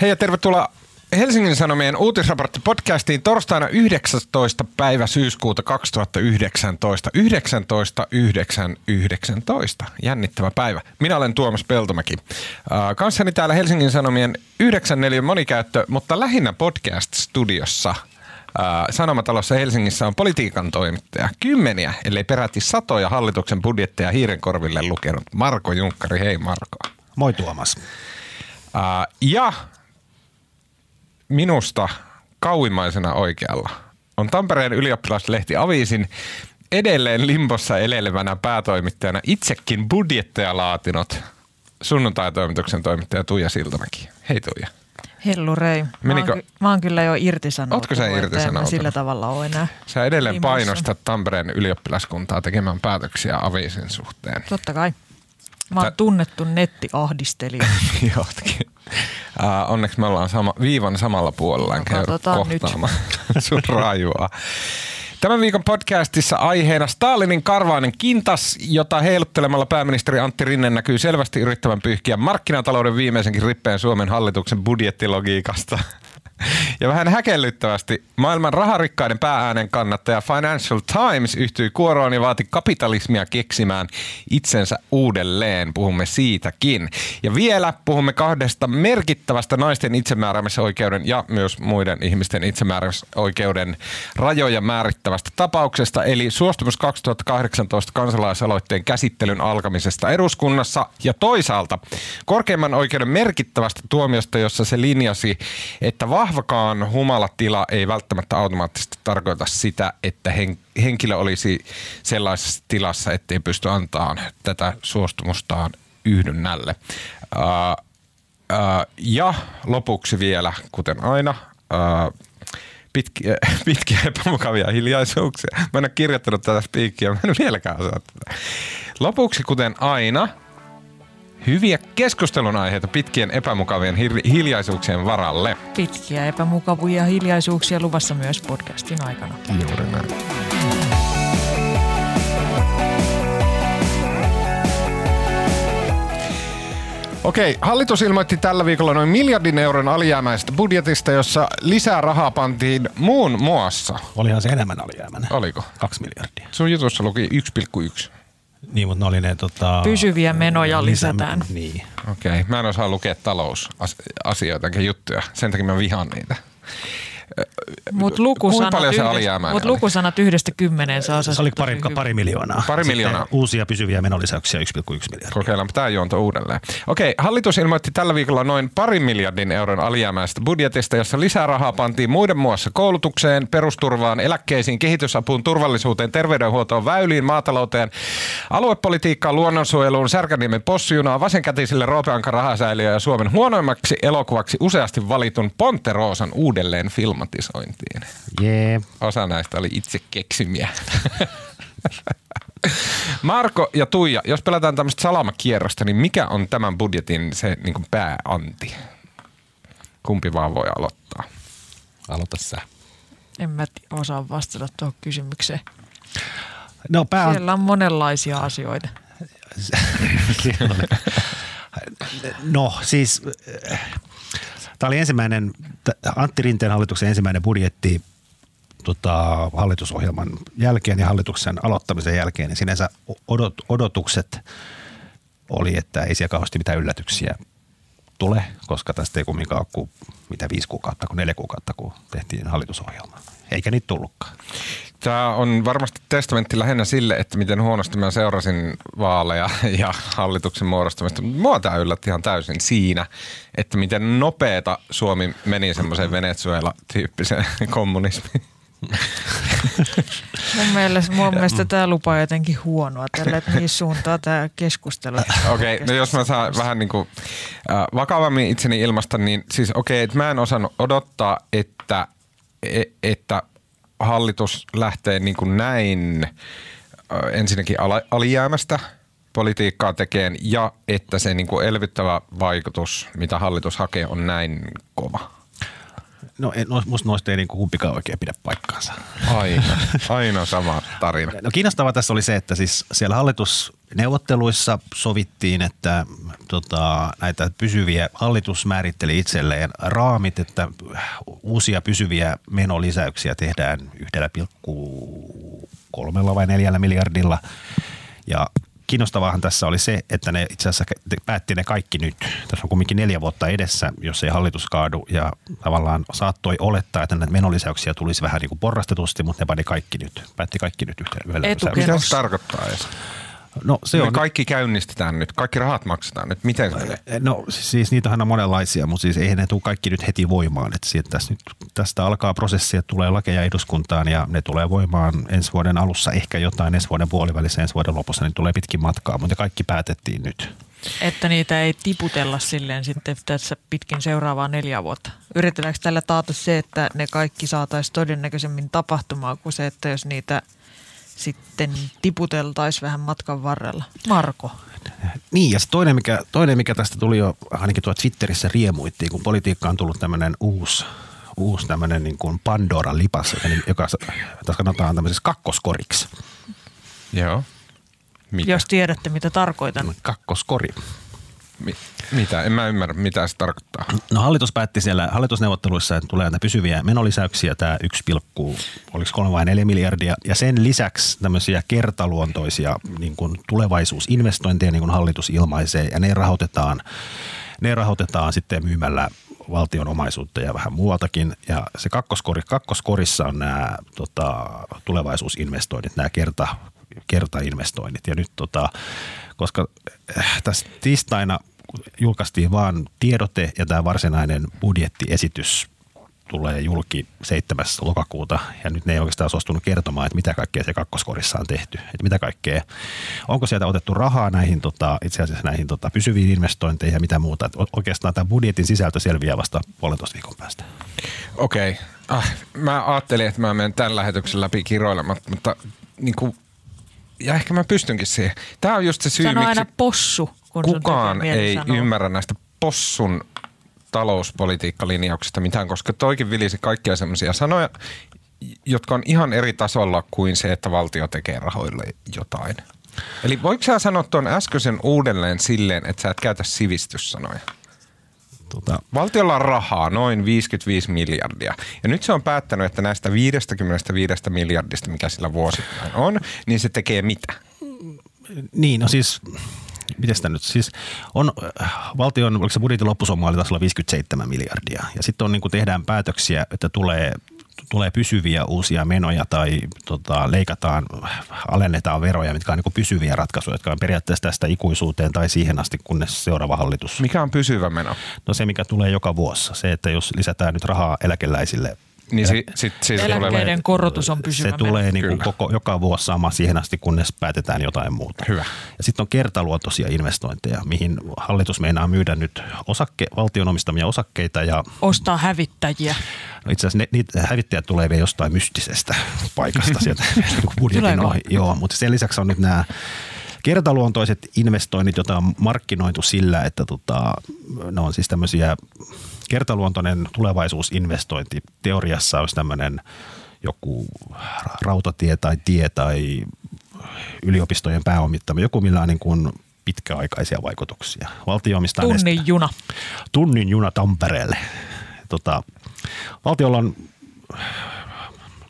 Hei ja tervetuloa Helsingin Sanomien uutisraporttipodcastiin torstaina 19. päivä syyskuuta 2019. 19, 9, 19. Jännittävä päivä. Minä olen Tuomas Peltomäki. Kanssani täällä Helsingin Sanomien 94 monikäyttö, mutta lähinnä podcast-studiossa – Sanomatalossa Helsingissä on politiikan toimittaja. Kymmeniä, ellei peräti satoja hallituksen budjetteja hiirenkorville lukenut Marko Junkkari. Hei Marko. Moi Tuomas. Ja minusta kauimmaisena oikealla on Tampereen ylioppilaslehti Aviisin edelleen limbossa elelevänä päätoimittajana itsekin budjetteja laatinut sunnuntai-toimituksen toimittaja Tuija Siltamäki. Hei Tuija. Hellurei. Mä, oon, mä oon kyllä jo irtisanoutunut. Ootko sä irtisanoutunut? sillä tavalla ole enää. Sä edelleen painostat Tampereen ylioppilaskuntaa tekemään päätöksiä Aviisin suhteen. Totta kai. Mä oon tunnettu nettiahdistelija. Jotkin. Uh, onneksi me ollaan sama, viivan samalla puolella, enkä no, kohtaamaan sun rajua. Tämän viikon podcastissa aiheena Stalinin karvainen kintas, jota heiluttelemalla pääministeri Antti Rinne näkyy selvästi yrittävän pyyhkiä markkinatalouden viimeisenkin rippeen Suomen hallituksen budjettilogiikasta. Ja vähän häkellyttävästi maailman raharikkaiden päääänen kannattaja Financial Times yhtyi kuoroon ja vaati kapitalismia keksimään itsensä uudelleen. Puhumme siitäkin. Ja vielä puhumme kahdesta merkittävästä naisten itsemääräämisoikeuden ja myös muiden ihmisten itsemääräämisoikeuden rajoja määrittävästä tapauksesta, eli suostumus 2018 kansalaisaloitteen käsittelyn alkamisesta eduskunnassa ja toisaalta korkeimman oikeuden merkittävästä tuomiosta, jossa se linjasi, että vahvakaan humalatila ei välttämättä automaattisesti tarkoita sitä, että henkilö olisi sellaisessa tilassa, ettei pysty antamaan tätä suostumustaan yhdynnälle. Uh, uh, ja lopuksi vielä, kuten aina, uh, pitkiä, pitkiä epämukavia hiljaisuuksia. Mä en ole kirjoittanut tätä spiikkiä, mä en vieläkään osaa tätä. Lopuksi, kuten aina, hyviä keskustelun aiheita pitkien epämukavien hiljaisuuksien varalle. Pitkiä epämukavia hiljaisuuksia luvassa myös podcastin aikana. Juuri näin. Okei, hallitus ilmoitti tällä viikolla noin miljardin euron alijäämäistä budjetista, jossa lisää rahaa pantiin muun muassa. Olihan se enemmän alijäämäinen. Oliko? Kaksi miljardia. Sun jutussa luki 1,1. Niin, mutta ne oli ne tota, Pysyviä menoja lisätään. Niin. Okei, okay. mä en osaa lukea talousasioita ja juttuja, sen takia mä vihaan niitä. Mutta lukusanat, yhdestä, mut lukusanat yhdestä kymmeneen saa Se oli pari, pari miljoonaa. Pari Sitten miljoonaa. uusia pysyviä menolisäyksiä 1,1 miljardia. Kokeillaanpa tämä juonto uudelleen. Okei, hallitus ilmoitti tällä viikolla noin parin miljardin euron alijäämäistä budjetista, jossa lisää rahaa pantiin muiden muassa koulutukseen, perusturvaan, eläkkeisiin, kehitysapuun, turvallisuuteen, terveydenhuoltoon, väyliin, maatalouteen, aluepolitiikkaan, luonnonsuojeluun, Särkäniemen possujunaan, vasenkätisille Roopeankan rahasäiliö ja Suomen huonoimmaksi elokuvaksi useasti valitun Ponteroosan uudelleen filma automatisointiin. Yeah. Osa näistä oli itse keksimiä. Marko ja Tuija, jos pelataan tämmöistä salamakierrosta, niin mikä on tämän budjetin se niin kuin pääanti? Kumpi vaan voi aloittaa? Aloita sä. En mä osaa vastata tuohon kysymykseen. No, pää on... Siellä on monenlaisia asioita. no siis Tämä oli ensimmäinen, Antti Rinteen hallituksen ensimmäinen budjetti tota, hallitusohjelman jälkeen ja hallituksen aloittamisen jälkeen, niin sinänsä odot, odotukset oli, että ei siellä kauheasti mitään yllätyksiä tule, koska tästä ei kumminkaan kuin mitä viisi kuukautta, kuin neljä kuukautta, kun tehtiin hallitusohjelma. Eikä niitä tullutkaan. Tämä on varmasti testamentti lähinnä sille, että miten huonosti mä seurasin vaaleja ja hallituksen muodostamista. Mua tämä yllätti ihan täysin siinä, että miten nopeeta Suomi meni semmoiseen Venezuela-tyyppiseen kommunismiin. mun mielestä, mun mielestä tämä lupaa jotenkin huonoa tälle, että mihin suuntaan tämä keskustelu. Okei, okay, no jos mä saan vähän niin kuin, äh, vakavammin itseni ilmasta, niin siis okei, okay, että mä en osannut odottaa, että, että hallitus lähtee niin kuin näin ensinnäkin alijäämästä politiikkaa tekeen ja että se niin kuin elvyttävä vaikutus, mitä hallitus hakee, on näin kova? No, no musta noista ei niin kumpikaan oikein pidä paikkaansa. Aina, aina sama tarina. No kiinnostavaa tässä oli se, että siis siellä hallitusneuvotteluissa sovittiin, että tota, näitä pysyviä, hallitus määritteli itselleen raamit, että uusia pysyviä menolisäyksiä tehdään 1,3 vai 4 miljardilla. Ja kiinnostavaahan tässä oli se, että ne itse asiassa päätti ne kaikki nyt. Tässä on kumminkin neljä vuotta edessä, jos ei hallitus kaadu ja tavallaan saattoi olettaa, että näitä menolisäyksiä tulisi vähän niin kuin porrastetusti, mutta ne pani kaikki nyt. Päätti kaikki nyt yhteen. Mitä se tarkoittaa edes? No se on... kaikki käynnistetään nyt, kaikki rahat maksetaan nyt. Miten se menee? No siis niitähän on monenlaisia, mutta siis eihän ne tule kaikki nyt heti voimaan. Että siitä, tästä, nyt, tästä alkaa prosessi, että tulee lakeja eduskuntaan ja ne tulee voimaan ensi vuoden alussa, ehkä jotain ensi vuoden puolivälissä, ensi vuoden lopussa, niin tulee pitkin matkaa, mutta kaikki päätettiin nyt. Että niitä ei tiputella silleen sitten tässä pitkin seuraavaa neljä vuotta. Yritetäänkö tällä taata se, että ne kaikki saataisiin todennäköisemmin tapahtumaan kuin se, että jos niitä – sitten tiputeltaisiin vähän matkan varrella. Marko. Niin, ja toinen mikä, toinen, mikä tästä tuli jo ainakin tuo Twitterissä riemuittiin, kun politiikka on tullut tämmöinen uusi, uusi tämmöinen niin kuin Pandoran lipas, joka tässä sanotaan tämmöisessä kakkoskoriksi. Joo. Mitä? Jos tiedätte, mitä tarkoitan. Kakkoskori. Mi- mitä? En mä ymmärrä, mitä se tarkoittaa. No hallitus päätti siellä hallitusneuvotteluissa, että tulee näitä pysyviä menolisäyksiä, tämä 1, oliko 3 vai 4 miljardia. Ja sen lisäksi tämmöisiä kertaluontoisia niin kuin tulevaisuusinvestointeja, niin kuin hallitus ilmaisee, ja ne rahoitetaan, ne rahoitetaan sitten myymällä valtion omaisuutta ja vähän muualtakin. Ja se kakkoskori, kakkoskorissa on nämä tota, tulevaisuusinvestoinnit, nämä kerta, kertainvestoinnit. Ja nyt tota, koska äh, tässä tiistaina julkaistiin vaan tiedote ja tämä varsinainen budjettiesitys tulee julki 7. lokakuuta ja nyt ne ei oikeastaan suostunut kertomaan, että mitä kaikkea se kakkoskorissa on tehty. Että mitä kaikkea, onko sieltä otettu rahaa näihin tota, itse asiassa näihin tota, pysyviin investointeihin ja mitä muuta. Että oikeastaan tämä budjetin sisältö selviää vasta puolentoista viikon päästä. Okei. Okay. Ah, mä ajattelin, että mä menen tämän lähetyksen läpi kiroilematta, mutta niin kuin ja ehkä mä pystynkin siihen. Tämä on just se syy, Sano miksi aina possu, kun kukaan ei sanoa. ymmärrä näistä possun talouspolitiikkalinjauksista mitään, koska toikin vilisi kaikkia semmoisia sanoja, jotka on ihan eri tasolla kuin se, että valtio tekee rahoille jotain. Eli voiko sä sanoa tuon äskeisen uudelleen silleen, että sä et käytä sivistyssanoja? Tota, valtiolla on rahaa noin 55 miljardia. Ja nyt se on päättänyt, että näistä 55 miljardista, mikä sillä vuosittain on, niin se tekee mitä? Niin, no siis miten sitä nyt, siis on valtion, oliko se budjetin loppusumma oli tasolla 57 miljardia ja sitten on niin kuin tehdään päätöksiä, että tulee tulee pysyviä uusia menoja tai tota, leikataan, alennetaan veroja, mitkä on niin pysyviä ratkaisuja, jotka on periaatteessa tästä ikuisuuteen tai siihen asti, kunnes seuraava hallitus. Mikä on pysyvä meno? No se, mikä tulee joka vuosi. Se, että jos lisätään nyt rahaa eläkeläisille niin si, sit, sit Eläkkeiden tulee, korotus on pysyvä. Se tulee niin kuin koko, joka vuosi sama siihen asti, kunnes päätetään jotain muuta. Hyvä. Ja sitten on kertaluontoisia investointeja, mihin hallitus meinaa myydä nyt osakke, valtion omistamia osakkeita. Ja, Ostaa hävittäjiä. No itse asiassa ne, niitä hävittäjät tulee vielä jostain mystisestä paikasta sieltä niinku budjetin ohi. Joo, mutta sen lisäksi on nyt nämä kertaluontoiset investoinnit, joita on markkinoitu sillä, että tota, ne on siis tämmöisiä kertaluontoinen tulevaisuusinvestointi teoriassa olisi tämmöinen joku rautatie tai tie tai yliopistojen pääomittama, joku millä on niin kuin pitkäaikaisia vaikutuksia. Valtio omistaa Tunnin nest- juna. Tunnin juna Tampereelle. Tota, valtiolla on,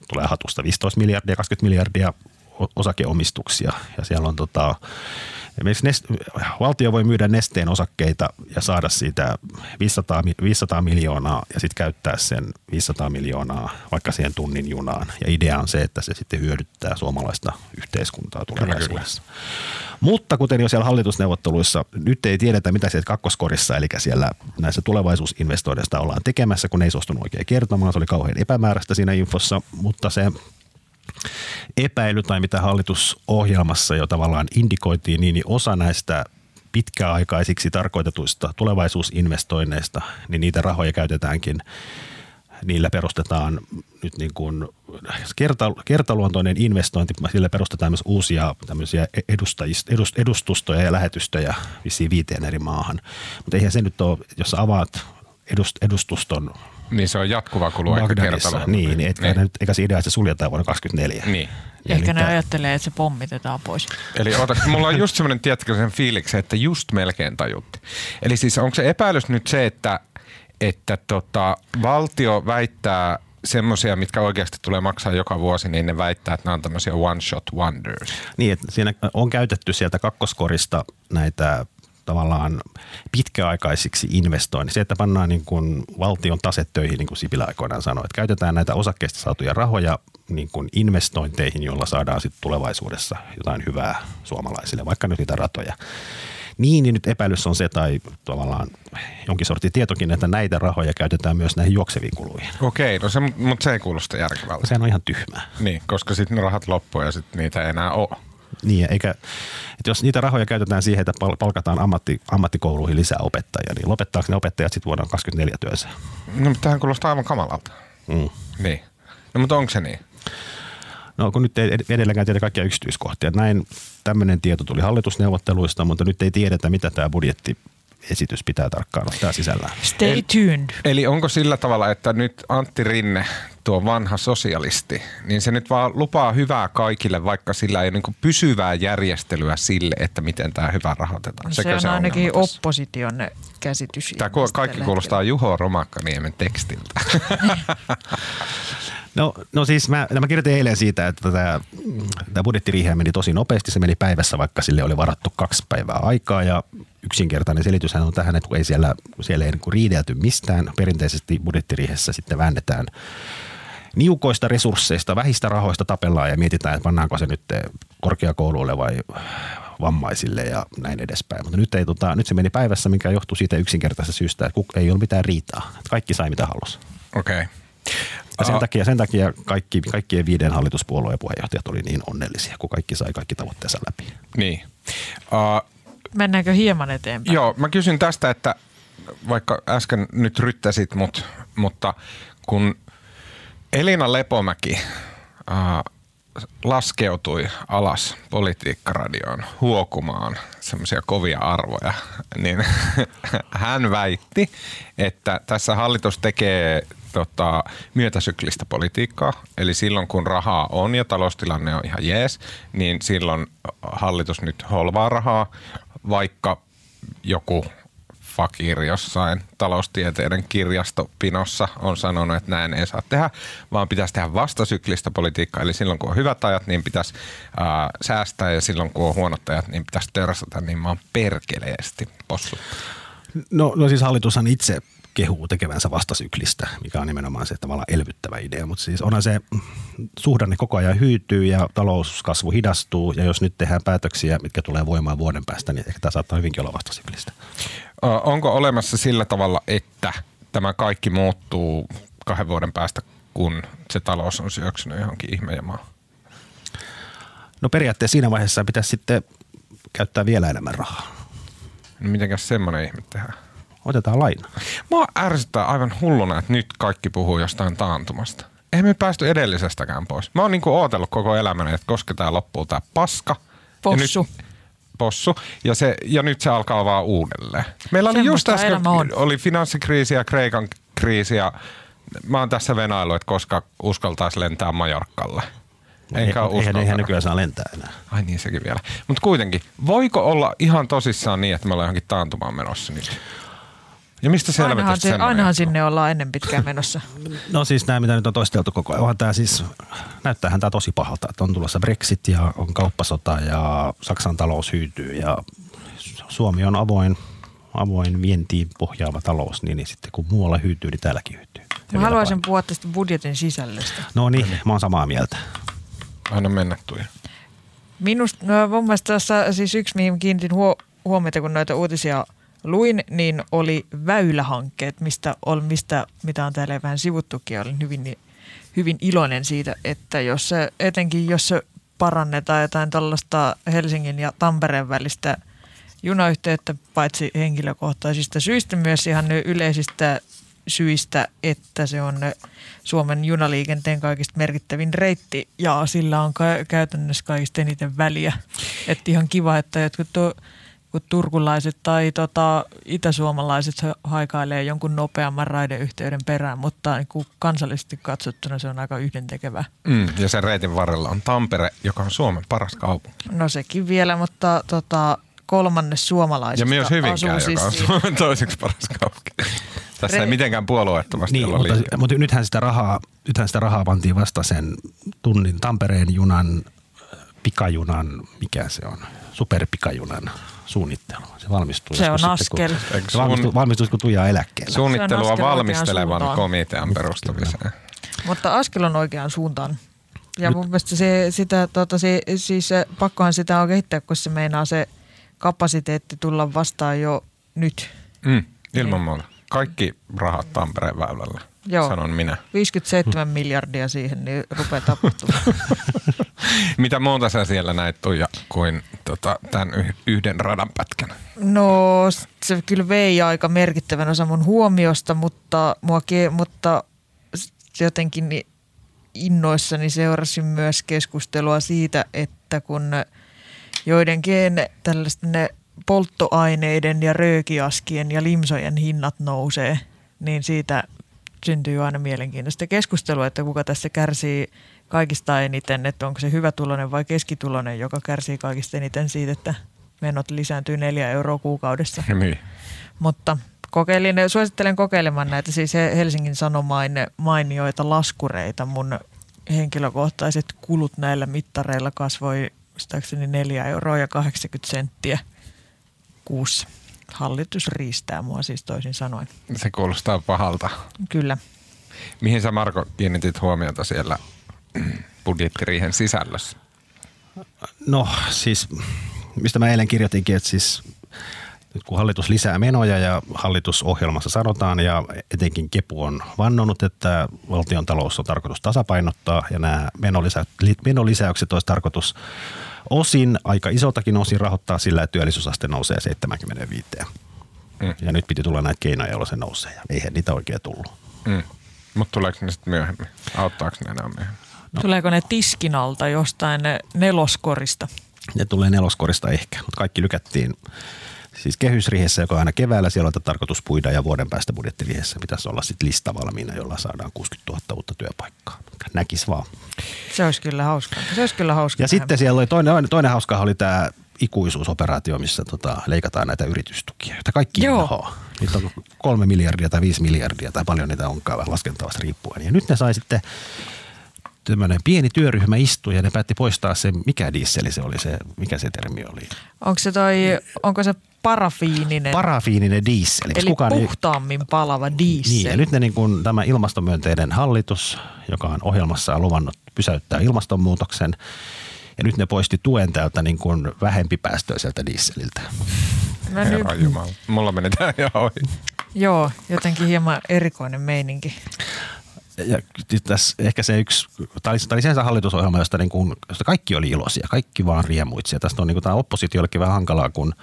tulee hatusta 15 miljardia, 20 miljardia osakeomistuksia ja siellä on tota, Esimerkiksi nest, valtio voi myydä nesteen osakkeita ja saada siitä 500, 500 miljoonaa ja sitten käyttää sen 500 miljoonaa vaikka siihen tunnin junaan. Ja idea on se, että se sitten hyödyttää suomalaista yhteiskuntaa tulevaisuudessa. Mutta kuten jo siellä hallitusneuvotteluissa, nyt ei tiedetä mitä sieltä kakkoskorissa, eli siellä näissä tulevaisuusinvestoinnista ollaan tekemässä, kun ei suostunut oikein kertomaan. Se oli kauhean epämääräistä siinä infossa, mutta se epäily tai mitä hallitusohjelmassa jo tavallaan indikoitiin, niin osa näistä pitkäaikaisiksi tarkoitetuista tulevaisuusinvestoinneista, niin niitä rahoja käytetäänkin niillä perustetaan nyt niin kuin kerta, kertaluontoinen investointi, sillä perustetaan myös uusia tämmöisiä edustustoja ja lähetystöjä vissiin viiteen eri maahan. Mutta eihän se nyt ole, jos avaat edust, edustuston niin se on jatkuva kulu aika kertalla. Niin, et, niin. Nyt, eikä se idea, että se suljetaan vuonna 2024. Niin. Ehkä ne ajattelee, että se pommitetaan pois. Eli ota, mulla on just semmoinen, tietkö sen fiiliksi, että just melkein tajutti. Eli siis onko se epäilys nyt se, että, että tota, valtio väittää semmoisia, mitkä oikeasti tulee maksaa joka vuosi, niin ne väittää, että nämä on tämmöisiä one shot wonders. Niin, että siinä on käytetty sieltä kakkoskorista näitä tavallaan pitkäaikaisiksi investoinniksi. Se, että pannaan niin kuin valtion taset töihin, niin kuin Sipilä aikoinaan sanoi, että käytetään näitä osakkeista saatuja rahoja niin kuin investointeihin, joilla saadaan sitten tulevaisuudessa jotain hyvää suomalaisille, vaikka nyt niitä ratoja. Niin, niin nyt epäilys on se, tai tavallaan jonkin sortin tietokin, että näitä rahoja käytetään myös näihin juokseviin kuluihin. Okei, no se, mutta se ei kuulosta järkevältä. Sehän on ihan tyhmää. Niin, koska sitten ne rahat loppuu ja sitten niitä ei enää ole. Niin, eikä, että jos niitä rahoja käytetään siihen, että palkataan ammatti, ammattikouluihin lisää opettajia, niin lopettaako ne opettajat sitten vuonna 2024 työnsä? No, mutta tähän kuulostaa aivan kamalalta. Mm. Niin. No, mutta onko se niin? No kun nyt ei edelleenkään tiedä kaikkia yksityiskohtia. Näin tämmöinen tieto tuli hallitusneuvotteluista, mutta nyt ei tiedetä, mitä tämä budjetti esitys pitää tarkkaan ottaa sisällä. Stay tuned. Eli onko sillä tavalla, että nyt Antti Rinne, tuo vanha sosialisti, niin se nyt vaan lupaa hyvää kaikille, vaikka sillä ei ole niin pysyvää järjestelyä sille, että miten tämä hyvä rahoitetaan. Se, on se ainakin opposition käsitys. Tämä kaikki kuulostaa Juho Romakkaniemen tekstiltä. No, no siis mä, mä kirjoitin eilen siitä, että tämä, tämä budjettiriihe meni tosi nopeasti. Se meni päivässä, vaikka sille oli varattu kaksi päivää aikaa ja yksinkertainen selityshän on tähän, että kun ei siellä, siellä ei niin riidelty mistään. Perinteisesti budjettiriihessä sitten väännetään niukoista resursseista, vähistä rahoista tapellaan ja mietitään, että pannaanko se nyt korkeakouluille vai vammaisille ja näin edespäin. Mutta nyt, ei, tota, nyt se meni päivässä, mikä johtuu siitä yksinkertaisesta syystä, että ei ollut mitään riitaa. Kaikki sai mitä halusi. Okei. Okay. Ja sen takia, sen takia kaikki, kaikkien viiden hallituspuolueen puheenjohtajat oli niin onnellisia, kun kaikki sai kaikki tavoitteensa läpi. Niin. Uh, Mennäänkö hieman eteenpäin? Joo, mä kysyn tästä, että vaikka äsken nyt ryttäsit mut, mutta kun Elina Lepomäki uh, laskeutui alas politiikkaradioon huokumaan semmoisia kovia arvoja, niin hän väitti, että tässä hallitus tekee tota, myötäsyklistä politiikkaa. Eli silloin kun rahaa on ja taloustilanne on ihan jees, niin silloin hallitus nyt holvaa rahaa, vaikka joku fakir jossain taloustieteiden kirjastopinossa on sanonut, että näin ei saa tehdä, vaan pitäisi tehdä vastasyklistä politiikkaa. Eli silloin kun on hyvät ajat, niin pitäisi ää, säästää ja silloin kun on huonot ajat, niin pitäisi törsätä niin maan perkeleesti possu. No, no siis hallitushan itse kehuu tekevänsä vastasyklistä, mikä on nimenomaan se tavallaan elvyttävä idea. Mutta siis onhan se suhdanne koko ajan hyytyy ja talouskasvu hidastuu ja jos nyt tehdään päätöksiä, mitkä tulee voimaan vuoden päästä, niin ehkä tämä saattaa hyvinkin olla vastasyklistä. Onko olemassa sillä tavalla, että tämä kaikki muuttuu kahden vuoden päästä, kun se talous on syöksynyt johonkin ihmeemaan? No periaatteessa siinä vaiheessa pitäisi sitten käyttää vielä enemmän rahaa. No mitenkäs semmoinen ihme tehdään? Otetaan laina. Mua ärsyttää aivan hulluna, että nyt kaikki puhuu jostain taantumasta. Eihän me päästy edellisestäkään pois. Mä oon niinku ootellut koko elämäni, että koska tää loppuu tää paska. Possu. Ja nyt, possu. Ja, se, ja nyt se alkaa vaan uudelleen. Meillä oli Semmosta just äsken, oli finanssikriisi ja Kreikan kriisi ja mä oon tässä venailu, että koska uskaltaisi lentää Majorkalle. Enkä eihän, eihän, eihän nykyään saa lentää enää. Ai niin, sekin vielä. Mutta kuitenkin, voiko olla ihan tosissaan niin, että me ollaan johonkin taantumaan menossa nyt? Ja mistä se ainahan, se, ainahan sinne ollaan ennen pitkään menossa. no siis nämä, mitä nyt on toisteltu koko ajan. Onhan tämä siis, näyttäähän tämä tosi pahalta. Että on tulossa Brexit ja on kauppasota ja Saksan talous hyytyy ja Suomi on avoin, avoin vientiin pohjaava talous, niin, niin sitten kun muualla hyytyy, niin täälläkin hyytyy. Mä haluaisin puhua tästä budjetin sisällöstä. No niin, mä oon samaa mieltä. Aina mennä tuja. Minusta, no, mun mielestä tässä siis yksi, mihin kiinnitin huomiota, kun noita uutisia – luin, niin oli väylähankkeet, mistä, on, mistä mitä on täällä vähän sivuttukin. Olin hyvin, hyvin iloinen siitä, että jos se, etenkin jos se parannetaan jotain tällaista Helsingin ja Tampereen välistä junayhteyttä, paitsi henkilökohtaisista syistä, myös ihan yleisistä syistä, että se on Suomen junaliikenteen kaikista merkittävin reitti ja sillä on ka- käytännössä kaikista eniten väliä. Että ihan kiva, että jotkut tuo kun turkulaiset tai tota, itäsuomalaiset haikailee jonkun nopeamman raideyhteyden perään, mutta niin kuin kansallisesti katsottuna se on aika yhdentekevää. Mm, ja sen reitin varrella on Tampere, joka on Suomen paras kaupunki. No sekin vielä, mutta tota, kolmannes suomalaisista Ja myös Hyvinkään, siis joka on Suomen toiseksi paras kaupunki. Tässä Re- ei mitenkään puolueettomasti niin, mutta, mutta, nythän sitä rahaa, nythän sitä rahaa pantiin vasta sen tunnin Tampereen junan, pikajunan, mikä se on, superpikajunan suunnittelu. Se valmistuu. Se on askel. Kun, se valmistuu, valmistuu, kun Tuija eläkkeelle. Suunnittelua valmistelevan komitean perustamiseen. Mutta askel on oikeaan suuntaan. Ja Nyt. mun mielestä se, sitä, tota, se, siis pakkohan sitä on kehittää, kun se meinaa se kapasiteetti tulla vastaan jo nyt. Mm, ilman muuta. Kaikki rahat Tampereen väylällä, Joo. sanon minä. 57 miljardia siihen, niin rupeaa tapahtumaan. Mitä muuta sä siellä näit Tuija kuin tota, tämän yhden radan pätkän? No se kyllä vei aika merkittävän osan mun huomiosta, mutta, mua, mutta jotenkin innoissani seurasin myös keskustelua siitä, että kun joidenkin tällaisten ne polttoaineiden ja röökiaskien ja limsojen hinnat nousee, niin siitä syntyy aina mielenkiintoista keskustelua, että kuka tässä kärsii kaikista eniten, että onko se hyvä tulonen vai keskitulonen, joka kärsii kaikista eniten siitä, että menot lisääntyy neljä euroa kuukaudessa. Niin. Mutta kokeilin, suosittelen kokeilemaan näitä siis Helsingin Sanomain mainioita laskureita. Mun henkilökohtaiset kulut näillä mittareilla kasvoi muistaakseni 4 euroa ja 80 senttiä kuussa. Hallitus riistää mua siis toisin sanoen. Se kuulostaa pahalta. Kyllä. Mihin sä Marko kiinnitit huomiota siellä budjettiriihen sisällössä? No siis, mistä mä eilen kirjoitinkin, että siis nyt kun hallitus lisää menoja ja hallitusohjelmassa sanotaan ja etenkin Kepu on vannonut, että valtion talous on tarkoitus tasapainottaa ja nämä menolisäykset olisi tarkoitus osin, aika isoltakin osin rahoittaa sillä, että työllisyysaste nousee 75. Mm. Ja nyt piti tulla näitä keinoja, joilla se nousee ja eihän niitä oikein tullut. Mm. Mutta tuleeko ne sitten myöhemmin? Auttaako ne enää myöhemmin? No. Tuleeko ne tiskin alta jostain neloskorista? Ne tulee neloskorista ehkä, mutta kaikki lykättiin siis kehysriihessä, joka on aina keväällä, siellä on tarkoitus puida ja vuoden päästä budjettiriihessä pitäisi olla sitten lista valmiina, jolla saadaan 60 000 uutta työpaikkaa. Näkis vaan. Se olisi kyllä hauska. Se olisi kyllä hauska. Ja sitten siellä oli toinen, toinen hauska oli tämä ikuisuusoperaatio, missä tota, leikataan näitä yritystukia, joita kaikki Joo. Niitä on kolme miljardia tai viisi miljardia tai paljon niitä onkaan vähän laskentavasta riippuen. Ja nyt ne sai sitten tämmöinen pieni työryhmä istui ja ne päätti poistaa se, mikä dieseli se oli, se, mikä se termi oli. Onko se toi, onko se parafiininen. Parafiininen diesel. Eli Kukaan puhtaammin ei... palava diesel. Niin, ja nyt ne niin kuin, tämä ilmastomyönteinen hallitus, joka on ohjelmassaan luvannut pysäyttää ilmastonmuutoksen, ja nyt ne poisti tuen täältä niin kuin vähempipäästöiseltä dieseliltä. No Herra nyt... Jumala. Mulla meni tämä ihan ohi. Joo, jotenkin hieman erikoinen meininki. Ja tässä ehkä se yksi, tämä oli, oli sinänsä hallitusohjelma, josta, niin kuin, josta kaikki oli iloisia, kaikki vaan riemuitsi. Ja tästä on niin kuin, tämä oppositiollekin vähän hankalaa, kun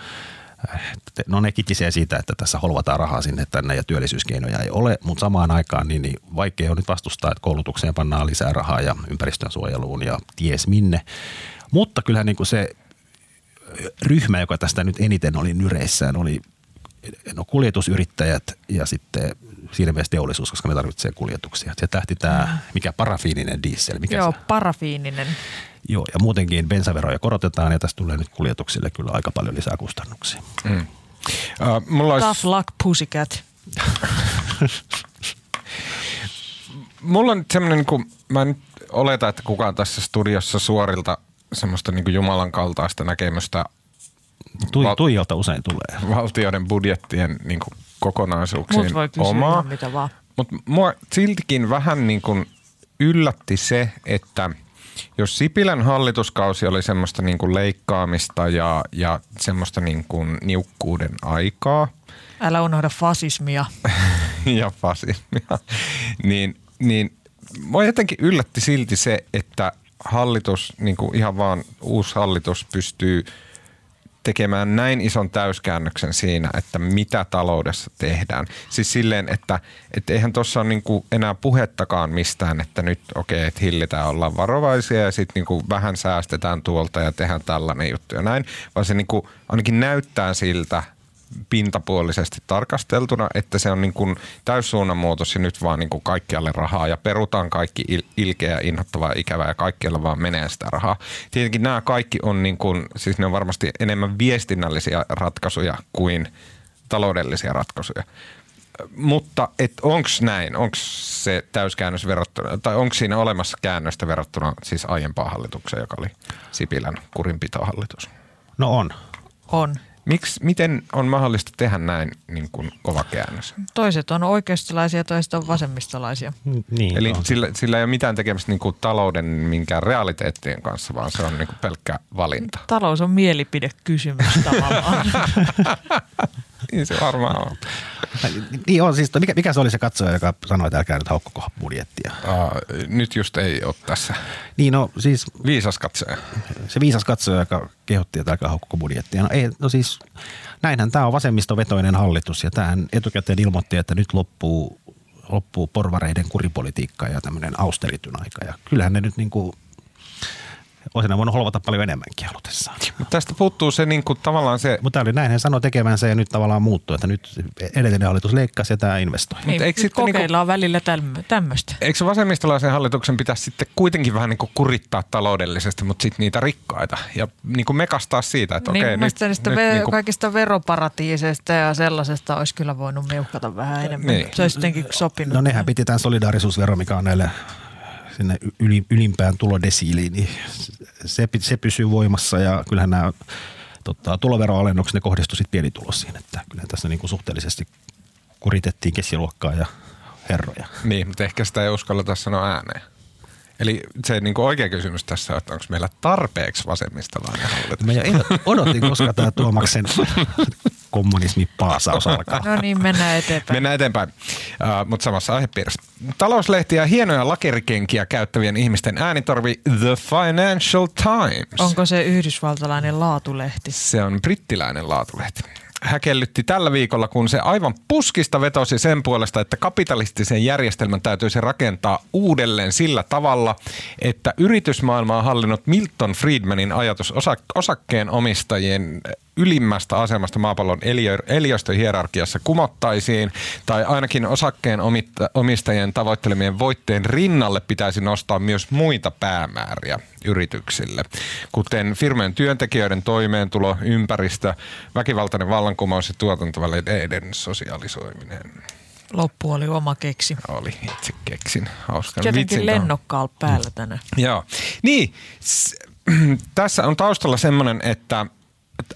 no ne kitisee siitä, että tässä holvataan rahaa sinne tänne ja työllisyyskeinoja ei ole, mutta samaan aikaan niin, niin vaikea on nyt vastustaa, että koulutukseen pannaan lisää rahaa ja ympäristön suojeluun ja ties minne. Mutta kyllähän niin kuin se ryhmä, joka tästä nyt eniten oli nyreissään, oli no kuljetusyrittäjät ja sitten siinä mielessä teollisuus, koska me tarvitsee kuljetuksia. Se tähti tämä, mikä parafiininen diesel. Mikä Joo, se? parafiininen. Joo, ja muutenkin bensaveroja korotetaan ja tästä tulee nyt kuljetuksille kyllä aika paljon lisää kustannuksia. Mm. Uh, mulla olisi... Tough luck, pussycat. mulla on semmoinen, niin kuin, mä en oleta, että kukaan tässä studiossa suorilta semmoista niin kuin Jumalan kaltaista näkemystä Tui, Tuijalta usein tulee. Valtioiden budjettien niin kuin kokonaisuuksiin Mut voi omaa. mitä vaan. Mutta mua siltikin vähän niin kuin yllätti se, että jos Sipilän hallituskausi oli semmoista niin kuin leikkaamista ja, ja semmoista niin kuin niukkuuden aikaa. Älä unohda fasismia. ja fasismia. niin, niin mua jotenkin yllätti silti se, että hallitus, niin kuin ihan vaan uusi hallitus pystyy tekemään näin ison täyskäännöksen siinä, että mitä taloudessa tehdään. Siis silleen, että, että eihän tuossa ole niinku enää puhettakaan mistään, että nyt okei, okay, että hillitään, ollaan varovaisia ja sitten niinku vähän säästetään tuolta ja tehdään tällainen juttu ja näin, vaan se niinku ainakin näyttää siltä, pintapuolisesti tarkasteltuna, että se on niin kuin täyssuunnanmuutos ja nyt vaan niin kuin kaikkialle rahaa ja perutaan kaikki il- ilkeä, inhottavaa ja ikävää ja kaikkialle vaan menee sitä rahaa. Tietenkin nämä kaikki on niin kuin, siis ne on varmasti enemmän viestinnällisiä ratkaisuja kuin taloudellisia ratkaisuja. Mutta onko näin, onko se täyskäännös verrattuna, tai onko siinä olemassa käännöstä verrattuna siis aiempaan hallitukseen, joka oli Sipilän kurinpitohallitus? No on. On. Miksi, miten on mahdollista tehdä näin niin kuin kova käännös? Toiset on oikeistolaisia, toiset on vasemmistolaisia. Niin, Eli sillä, sillä ei ole mitään tekemistä niin kuin talouden minkään realiteettien kanssa, vaan se on niin kuin pelkkä valinta. Talous on mielipidekysymys tavallaan. niin se varmaan on. Niin on, siis mikä, mikä se oli se katsoja, joka sanoi, että älkää nyt haukkuko budjettia? Uh, nyt just ei ole tässä. Niin no siis... Viisas katsoja. Se viisas katsoja, joka kehotti, että älkää haukkuko budjettia. No, ei, no siis näinhän tämä on vasemmistovetoinen hallitus ja tähän etukäteen ilmoitti, että nyt loppuu, loppuu porvareiden kuripolitiikka ja tämmöinen austerityn aika. Ja kyllähän ne nyt niin kuin Olisin voinut holvata paljon enemmänkin halutessaan. Mutta tästä puuttuu se niin kuin, tavallaan se... Mutta oli näin, hän sanoi tekevänsä ja nyt tavallaan muuttuu, että nyt edellinen hallitus leikkasi ja tämä investoi. Niin, eikö nyt kokeillaan niin kuin, välillä tämmöistä. Eikö se vasemmistolaisen hallituksen pitäisi sitten kuitenkin vähän niin kuin kurittaa taloudellisesti, mutta sitten niitä rikkaita ja niin kuin mekastaa siitä, että niin, okei. Nyt, niistä nyt, ve- niin kuin... kaikista veroparatiiseista ja sellaisesta olisi kyllä voinut meuhkata vähän enemmän. Niin. Se olisi jotenkin sopinut. No nehän piti tämän solidaarisuusvero, mikä on näille sinne yli, ylimpään tulodesiiliin, niin se, se pysyy voimassa ja kyllähän nämä tota, tuloveroalennukset ne kohdistuivat sitten pienituloisiin, että kyllä tässä niin kuin suhteellisesti kuritettiin keskiluokkaa ja herroja. Niin, mutta ehkä sitä ei uskalleta sanoa ääneen. Eli se niin kuin oikea kysymys tässä on, että onko meillä tarpeeksi vasemmistolainen hallitus? Mä odotin, koska tämä Tuomaksen kommunismi paasaus alkaa. No niin, mennään eteenpäin. Mennään eteenpäin, uh, mutta samassa aihepiirissä. Talouslehtiä ja hienoja lakerikenkiä käyttävien ihmisten äänitorvi The Financial Times. Onko se yhdysvaltalainen laatulehti? Se on brittiläinen laatulehti häkellytti tällä viikolla, kun se aivan puskista vetosi sen puolesta, että kapitalistisen järjestelmän täytyisi rakentaa uudelleen sillä tavalla, että yritysmaailmaa hallinnut Milton Friedmanin ajatus osakkeen omistajien ylimmästä asemasta maapallon eliöstöhierarkiassa kumottaisiin, tai ainakin osakkeen omistajien tavoittelemien voitteen rinnalle pitäisi nostaa myös muita päämääriä yrityksille, kuten firmojen työntekijöiden toimeentulo, ympäristö, väkivaltainen vallankumous ja tuotantovälineiden sosialisoiminen. Loppu oli oma keksi. Oli, itse keksin. Hauska. Jotenkin lennokkaalla päällä tänään. Joo. Niin, s- tässä on taustalla semmoinen, että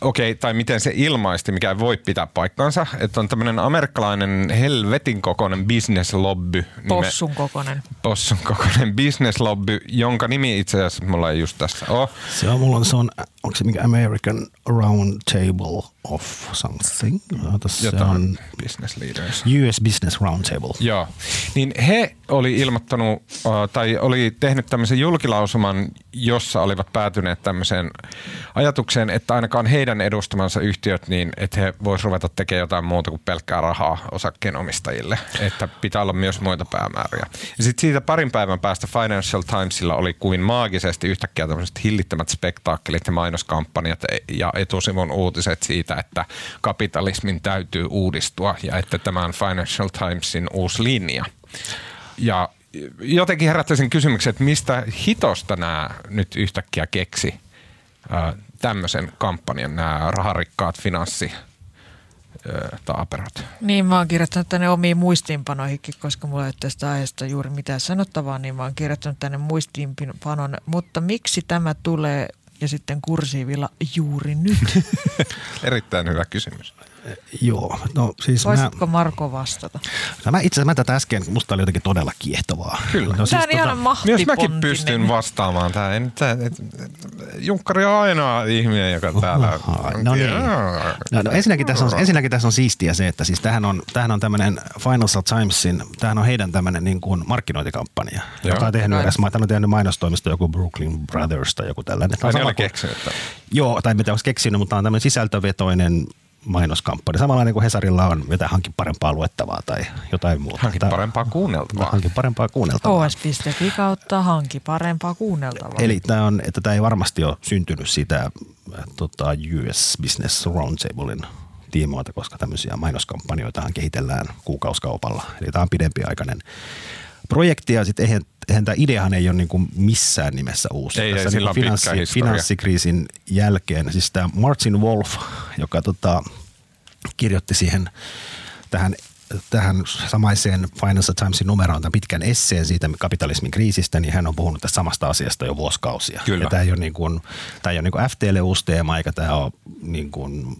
okei, okay, tai miten se ilmaisti, mikä ei voi pitää paikkansa, että on tämmöinen amerikkalainen helvetin kokoinen business lobby. Possun kokoinen. Possun kokoinen business lobby, jonka nimi itse asiassa mulla ei just tässä ole. Se on, mulla on, se on, onko se mikä American Round Table of something? Se on business leaders. US Business Roundtable. Joo. Niin he oli ilmoittanut, tai oli tehnyt tämmöisen julkilausuman, jossa olivat päätyneet tämmöiseen ajatukseen, että ainakaan heidän edustamansa yhtiöt, niin että he voisivat ruveta tekemään jotain muuta kuin pelkkää rahaa osakkeenomistajille. Että pitää olla myös muita päämääriä. Ja sitten siitä parin päivän päästä Financial Timesilla oli kuin maagisesti yhtäkkiä tämmöiset hillittömät spektaakkelit ja mainoskampanjat ja etusivun uutiset siitä, että kapitalismin täytyy uudistua ja että tämä on Financial Timesin uusi linja. Ja jotenkin herättäisin kysymyksen, että mistä hitosta nämä nyt yhtäkkiä keksi tämmöisen kampanjan, nämä raharikkaat finanssi taaperot. Niin, mä oon kirjoittanut tänne omiin muistiinpanoihinkin, koska mulla ei ole tästä aiheesta juuri mitään sanottavaa, niin mä oon kirjoittanut tänne muistiinpanon. Mutta miksi tämä tulee ja sitten kursiivilla juuri nyt? Erittäin hyvä kysymys. Joo, no siis Voisitko mä, Marko vastata? No mä itse asiassa mä tätä äsken, musta oli jotenkin todella kiehtovaa. Kyllä. No, siis tämä on tota, Myös mäkin pystyn vastaamaan tähän. Junkkari on ainoa ihminen, joka täällä... Oha, no niin. No, no, ensinnäkin, tässä on, ensinnäkin tässä on siistiä se, että siis tähän on, tähän on tämmöinen Financial Timesin, tähän on heidän tämmöinen niin kuin markkinointikampanja, Joo. joka on tehnyt edes, mä on tehnyt mainostoimista joku Brooklyn Brothers tai joku tällainen. Tai ne oli keksinyt. Joo, tai mitä olisi keksinyt, mutta on tämmöinen sisältövetoinen mainoskampanja. Samanlainen kuin Hesarilla on jotain hankin parempaa luettavaa tai jotain muuta. Hanki parempaa kuunneltavaa. Hanki parempaa kuunneltavaa. OS.fi kautta hanki parempaa kuunneltavaa. Eli tämä on, että tämä ei varmasti ole syntynyt sitä tota, US Business Roundtablein tiimoilta, koska tämmöisiä mainoskampanjoita kehitellään kuukauskaupalla. Eli tämä on pidempiaikainen projekti ja sitten eihän, eihän tämä ideahan ei ole niin kuin missään nimessä uusi. Ei, Tässä ei, niin finanssi, finanssikriisin jälkeen, siis tämä Martin Wolf, joka tota, kirjoitti siihen tähän tähän samaiseen Financial Timesin numeroon tämän pitkän esseen siitä kapitalismin kriisistä, niin hän on puhunut tästä samasta asiasta jo vuosikausia. Kyllä. Ja tämä ei ole, niin kuin, tämä ei ole niin kuin FTL uusi teema, eikä tämä ole niin kuin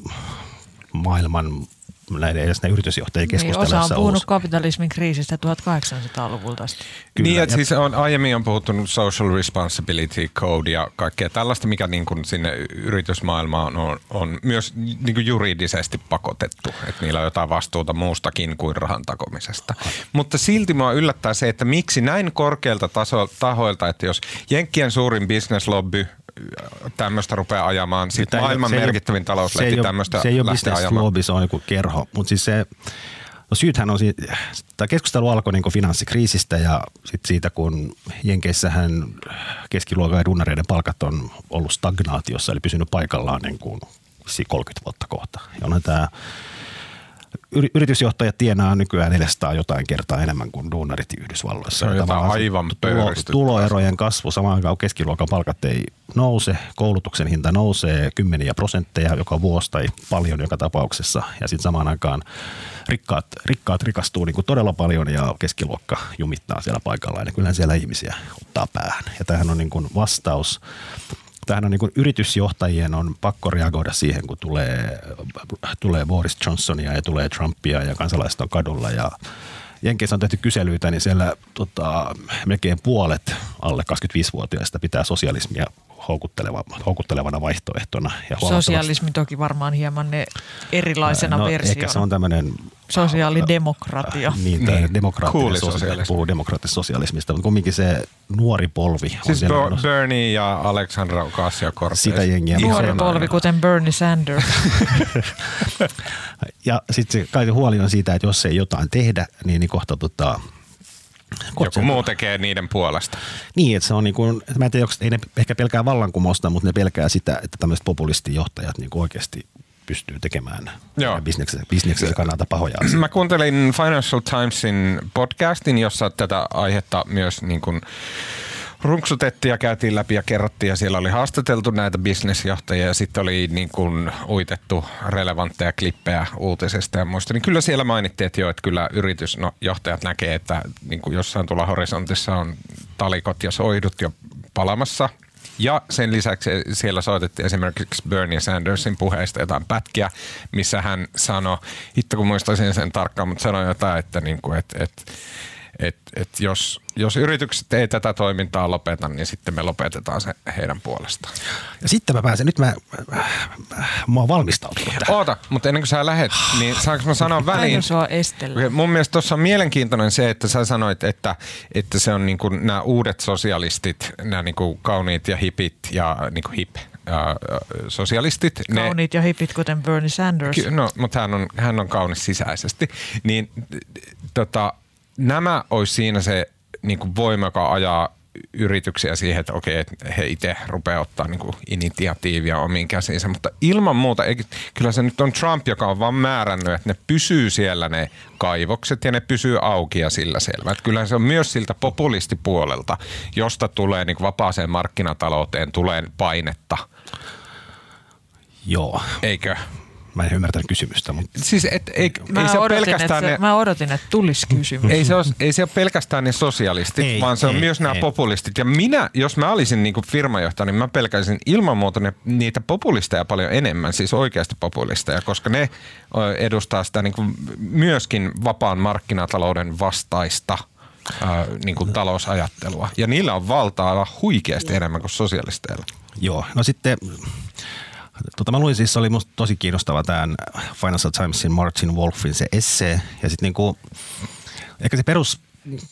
maailman näiden edes ne yritysjohtajien keskustelussa. Niin, osa on puhunut uusi. kapitalismin kriisistä 1800-luvulta asti. Kyllä. Niin, että siis on, aiemmin on puhuttu social responsibility code ja kaikkea tällaista, mikä niin kuin sinne yritysmaailmaan on, on myös niin kuin juridisesti pakotettu, että niillä on jotain vastuuta muustakin kuin rahan takomisesta. Mutta silti mua yllättää se, että miksi näin korkealta taso, tahoilta, että jos Jenkkien suurin business lobby tämmöistä rupeaa ajamaan. Sitten maailman se merkittävin talouslehti tämmöistä Se ei ole business lobby, se on joku kerho. Mutta siis se, no syythän on tämä keskustelu alkoi niin finanssikriisistä ja sit siitä, kun Jenkeissähän keskiluokan ja dunnareiden palkat on ollut stagnaatiossa, eli pysynyt paikallaan niin kuin 30 vuotta kohta. Ja onhan tämä yritysjohtajat tienaa nykyään 400 jotain kertaa enemmän kuin duunarit Yhdysvalloissa. Se on jotain aivan tulo, Tuloerojen kasvu samaan aikaan keskiluokan palkat ei nouse, koulutuksen hinta nousee kymmeniä prosentteja joka vuosi tai paljon joka tapauksessa. Ja sitten samaan aikaan rikkaat, rikkaat rikastuu niin kuin todella paljon ja keskiluokka jumittaa siellä paikallaan. Ja kyllähän siellä ihmisiä ottaa päähän. Ja tämähän on niin kuin vastaus tähän on niin kuin yritysjohtajien on pakko reagoida siihen, kun tulee, tulee Boris Johnsonia ja tulee Trumpia ja kansalaiset on kadulla. Ja Jenkeissä on tehty kyselyitä, niin siellä tota, melkein puolet alle 25-vuotiaista pitää sosialismia houkutteleva, houkuttelevana vaihtoehtona. Ja Sosialismi toki varmaan hieman ne erilaisena no, versiona. Ehkä se on tämmöinen Sosiaalidemokratia. Niin, niin. demokraattinen sosialismi. Puhuu demokraattisesta sosialismista, mutta kumminkin se nuori polvi. Siis on Bernie ja Alexandra Ocasio-Cortez. Sitä jengiä. Nuori polvi, kuten Bernie Sanders. ja sitten se kaiken huoli on siitä, että jos ei jotain tehdä, niin, niin kohta tota, Joku muu tekee niiden puolesta. Niin, että se on niin kuin, mä en tiedä, onko, ei ne ehkä pelkää vallankumousta, mutta ne pelkää sitä, että tämmöiset populistijohtajat niin oikeasti pystyy tekemään bisneksen, bisneksen kannalta pahoja asioita. Mä kuuntelin Financial Timesin podcastin, jossa tätä aihetta myös niin kuin runksutettiin ja käytiin läpi ja kerrottiin ja siellä oli haastateltu näitä bisnesjohtajia ja sitten oli niin kuin uitettu relevantteja klippejä uutisesta ja muista. Niin kyllä siellä mainittiin, että joo, että kyllä yritysjohtajat näkee, että niin kuin jossain tuolla horisontissa on talikot ja soidut jo palamassa – ja sen lisäksi siellä soitettiin esimerkiksi Bernie Sandersin puheista jotain pätkiä, missä hän sanoi, hitto kun muistaisin sen tarkkaan, mutta sanoi jotain, että, niin kuin, että, että että et jos, jos yritykset ei tätä toimintaa lopeta, niin sitten me lopetetaan se heidän puolestaan. Ja sitten mä pääsen, nyt mä, mä, mä oon valmistautunut tähän. Oota, mutta ennen kuin sä lähet, niin saanko mä sanoa väliin? sua estellä. Mun mielestä tuossa on mielenkiintoinen se, että sä sanoit, että, että se on niin kuin nämä uudet sosialistit, nämä niin kuin kauniit ja hipit ja niin kuin hip sosialistit. Kauniit ne, ja hipit, kuten Bernie Sanders. No, mutta hän on, hän on kaunis sisäisesti. Niin tota, nämä olisi siinä se niin kuin voima, joka ajaa yrityksiä siihen, että okei, että he itse rupeaa ottaa niin initiatiivia omiin käsiinsä. Mutta ilman muuta, kyllä se nyt on Trump, joka on vaan määrännyt, että ne pysyy siellä ne kaivokset ja ne pysyy auki ja sillä selvä. Että kyllähän se on myös siltä populistipuolelta, josta tulee niin vapaaseen markkinatalouteen, tulee painetta. Joo. Eikö? Mä en ymmärtänyt kysymystä. Mutta... Siis et, ei, mä, ei se odotin, pelkästään että, ne, mä odotin, että tulisi kysymys. ei, se ole, ei se ole pelkästään ne sosialistit, Ei, vaan se on ei, myös nämä ei. populistit. Ja minä, jos mä olisin niin firmajohtaja, niin mä pelkäisin ilman muuta ne, niitä populisteja paljon enemmän, siis oikeasti populisteja, koska ne edustaa sitä niin kuin myöskin vapaan markkinatalouden vastaista ää, niin kuin talousajattelua. Ja niillä on valtaa huikeasti enemmän kuin sosialisteilla. Joo, no sitten Tota, mä luin siis, se oli musta tosi kiinnostava tämän Financial Timesin Martin Wolfin se essee. Ja sitten niinku, ehkä se perus,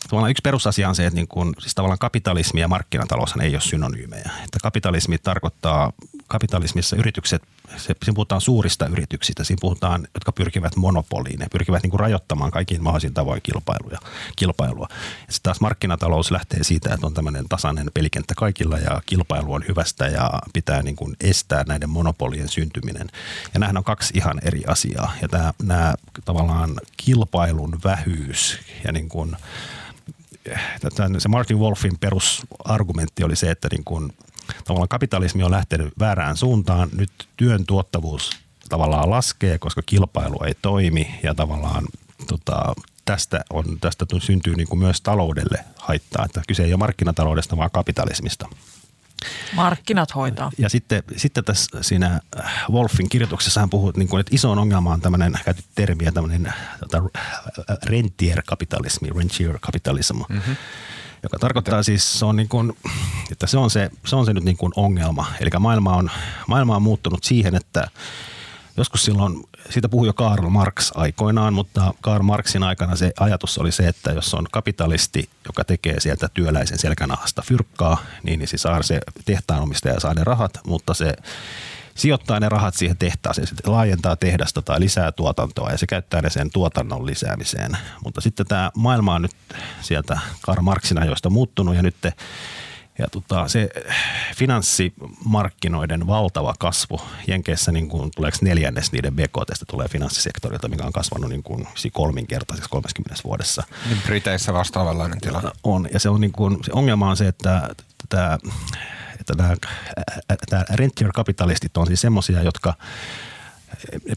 tavallaan yksi perusasia on se, että niinku, siis tavallaan kapitalismi ja markkinataloushan ei ole synonyymejä. Että kapitalismi tarkoittaa, kapitalismissa yritykset, se, siinä puhutaan suurista yrityksistä, siinä puhutaan, jotka pyrkivät monopoliin, ne pyrkivät niinku rajoittamaan kaikin mahdollisin tavoin kilpailuja, kilpailua. Ja sitten taas markkinatalous lähtee siitä, että on tämmöinen tasainen pelikenttä kaikilla ja kilpailu on hyvästä ja pitää niin kuin estää näiden monopolien syntyminen. Ja nämähän on kaksi ihan eri asiaa. Ja tämä, nämä tavallaan kilpailun vähyys ja niin kuin, se Martin Wolfin perusargumentti oli se, että niin kuin, tavallaan kapitalismi on lähtenyt väärään suuntaan. Nyt työn tuottavuus tavallaan laskee, koska kilpailu ei toimi ja tavallaan tota, tästä, on, tästä syntyy niin kuin myös taloudelle haittaa. Että kyse ei ole markkinataloudesta, vaan kapitalismista. Markkinat hoitaa. Ja sitten, sitten tässä siinä Wolfin kirjoituksessa hän puhuu, niin kuin, että iso ongelma on tämmöinen, käytit termiä, tämmöinen tota, rentier-kapitalismi, rentier-kapitalism, mm-hmm. Joka tarkoittaa siis, se on niin kuin, että se on se, se on se nyt niin kuin ongelma. Eli maailma on, maailma on muuttunut siihen, että joskus silloin, siitä puhui jo Karl Marx aikoinaan, mutta Karl Marxin aikana se ajatus oli se, että jos on kapitalisti, joka tekee sieltä työläisen selkänahasta fyrkkaa, niin, niin se saa se tehtaanomistaja saa ne rahat, mutta se sijoittaa ne rahat siihen tehtaaseen, sitten laajentaa tehdasta tai lisää tuotantoa ja se käyttää ne sen tuotannon lisäämiseen. Mutta sitten tämä maailma on nyt sieltä Karl Marxin ajoista muuttunut ja nyt te, ja tota, se finanssimarkkinoiden valtava kasvu, Jenkeissä niin kuin, tuleeko neljännes niiden BKTstä tulee finanssisektorilta, mikä on kasvanut niin kuin, kolminkertaiseksi 30 vuodessa. Niin Briteissä vastaavanlainen tilanne. On, ja se, on niin kuin, se ongelma on se, että tämä, että tämä, tämä rentier-kapitalistit on siis semmoisia, jotka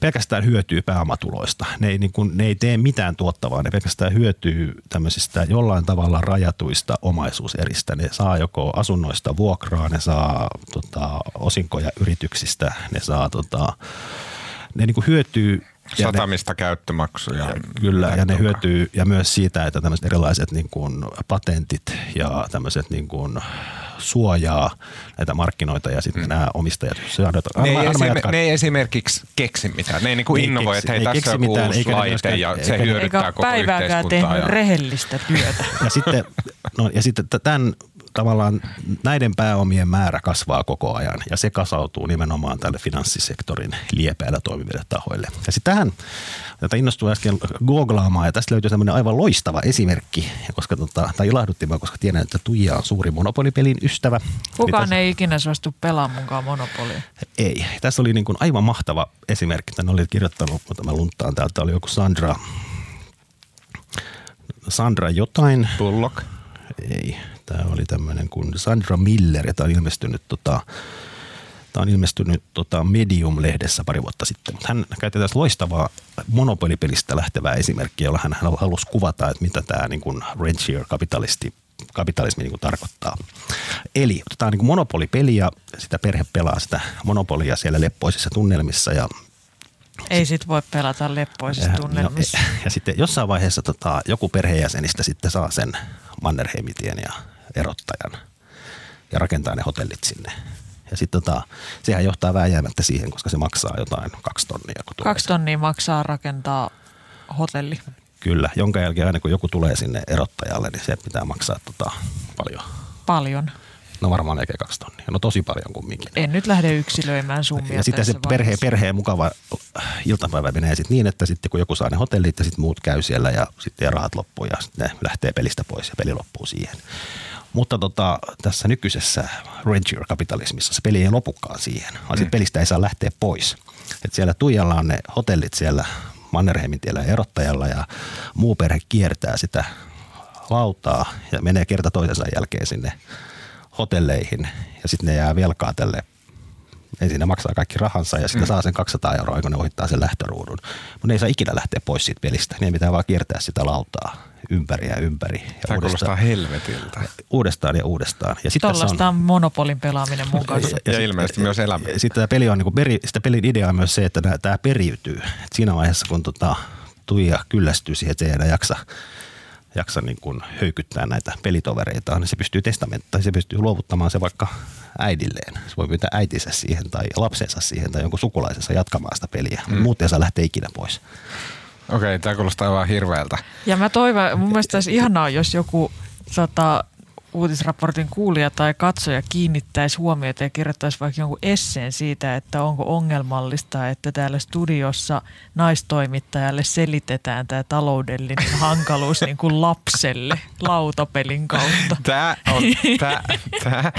pelkästään hyötyy pääomatuloista. Ne ei, niin kuin, ne ei tee mitään tuottavaa, ne pelkästään hyötyy tämmöisistä jollain tavalla rajatuista omaisuuseristä. Ne saa joko asunnoista vuokraa, ne saa tota, osinkoja yrityksistä, ne saa tota, ne niin kuin hyötyy Satamista ne, käyttömaksuja. Ja, kyllä, ja ne hyötyy ja myös siitä, että tämmöiset erilaiset niin kuin patentit ja tämmöiset niin kuin suojaa näitä markkinoita ja sitten hmm. nämä omistajat. Se on, ne, ei esime- ne ei esimerkiksi keksi mitään. Ne ei niin innovoi, että hei, tässä on mitään, uusi laite ja se eikä, hyödyttää eikä koko päivääkään tehnyt ja... rehellistä työtä. ja sitten, no, ja sitten tämän tavallaan näiden pääomien määrä kasvaa koko ajan ja se kasautuu nimenomaan tälle finanssisektorin liepeillä toimiville tahoille. Ja sitten tähän, tätä innostui äsken googlaamaan ja tästä löytyy tämmöinen aivan loistava esimerkki, koska tota, tai ilahdutti mä, koska tiedän, että Tuija on suuri monopolipelin ystävä. Kukaan niin ei ikinä suostu pelaamaan mukaan monopolia. Ei. Tässä oli niin kuin aivan mahtava esimerkki. Tän oli kirjoittanut, mutta mä luntaan täältä, oli joku Sandra, Sandra jotain. Bullock. Ei, Tämä oli tämmöinen kuin Sandra Miller, ja tämä on ilmestynyt, tota, tämä on ilmestynyt tota Medium-lehdessä pari vuotta sitten. Mutta hän käytti tässä loistavaa monopolipelistä lähtevää esimerkkiä, jolla hän halusi kuvata, että mitä tämä niin kuin rentier kapitalisti kapitalismi niin kuin tarkoittaa. Eli otetaan niin kuin monopolipeli ja sitä perhe pelaa sitä monopolia siellä leppoisissa tunnelmissa ja ei sit voi pelata leppoisissa tunnelmissa. No, ja sitten jossain vaiheessa tota, joku perheenjäsenistä sitten saa sen Mannerheimitien ja erottajan ja rakentaa ne hotellit sinne. Ja sitten tota, sehän johtaa vääjäämättä siihen, koska se maksaa jotain kaksi tonnia. Kun kaksi tonnia maksaa rakentaa hotelli. Kyllä, jonka jälkeen aina kun joku tulee sinne erottajalle, niin se pitää maksaa tota, paljon. Paljon. No varmaan melkein kaksi tonnia. No tosi paljon kumminkin. En nyt lähde yksilöimään summia Ja sitten se perhe, perheen mukava iltapäivä menee sitten niin, että sitten kun joku saa ne hotellit ja sitten muut käy siellä ja sitten rahat loppuu ja sitten ne lähtee pelistä pois ja peli loppuu siihen. Mutta tota, tässä nykyisessä rentier-kapitalismissa se peli ei lopukaan siihen, vaan mm. pelistä ei saa lähteä pois. Et siellä Tuijalla on ne hotellit siellä Mannerheimin tiellä erottajalla ja muu perhe kiertää sitä lautaa ja menee kerta toisensa jälkeen sinne hotelleihin ja sitten ne jää velkaa tälle Ensin ne maksaa kaikki rahansa ja sitten mm. saa sen 200 euroa, kun ne ohittaa sen lähtöruudun. Mutta ne ei saa ikinä lähteä pois siitä pelistä. Ne pitää vaan kiertää sitä lautaa ympäri ja ympäri. Ja Tämä kuulostaa helvetiltä. Uudestaan ja uudestaan. Ja Tuollaista on monopolin pelaaminen mun kanssa. Ja, ja, ja ilmeisesti myös elämä. Sitten tämä peli on, niin kuin peri, sitä pelin idea on myös se, että tämä periytyy. Et siinä vaiheessa, kun tota, Tuija kyllästyy siihen, että se ei enää jaksa jaksa niin kuin höykyttää näitä pelitovereita, niin se pystyy testamenttaan, se pystyy luovuttamaan se vaikka äidilleen. Se voi pyytää äitinsä siihen tai lapsensa siihen tai jonkun sukulaisensa jatkamaan sitä peliä. Mm. Muut ei saa lähteä ikinä pois. Okei, okay, tämä kuulostaa aivan hirveältä. Ja mä toivon, mun mielestä olisi ihanaa, jos joku sata uutisraportin kuulija tai katsoja kiinnittäisi huomiota ja kirjoittaisi vaikka jonkun esseen siitä, että onko ongelmallista, että täällä studiossa naistoimittajalle selitetään tämä taloudellinen hankaluus niin kuin lapselle lautapelin kautta. Tämä on, tämä, tämä,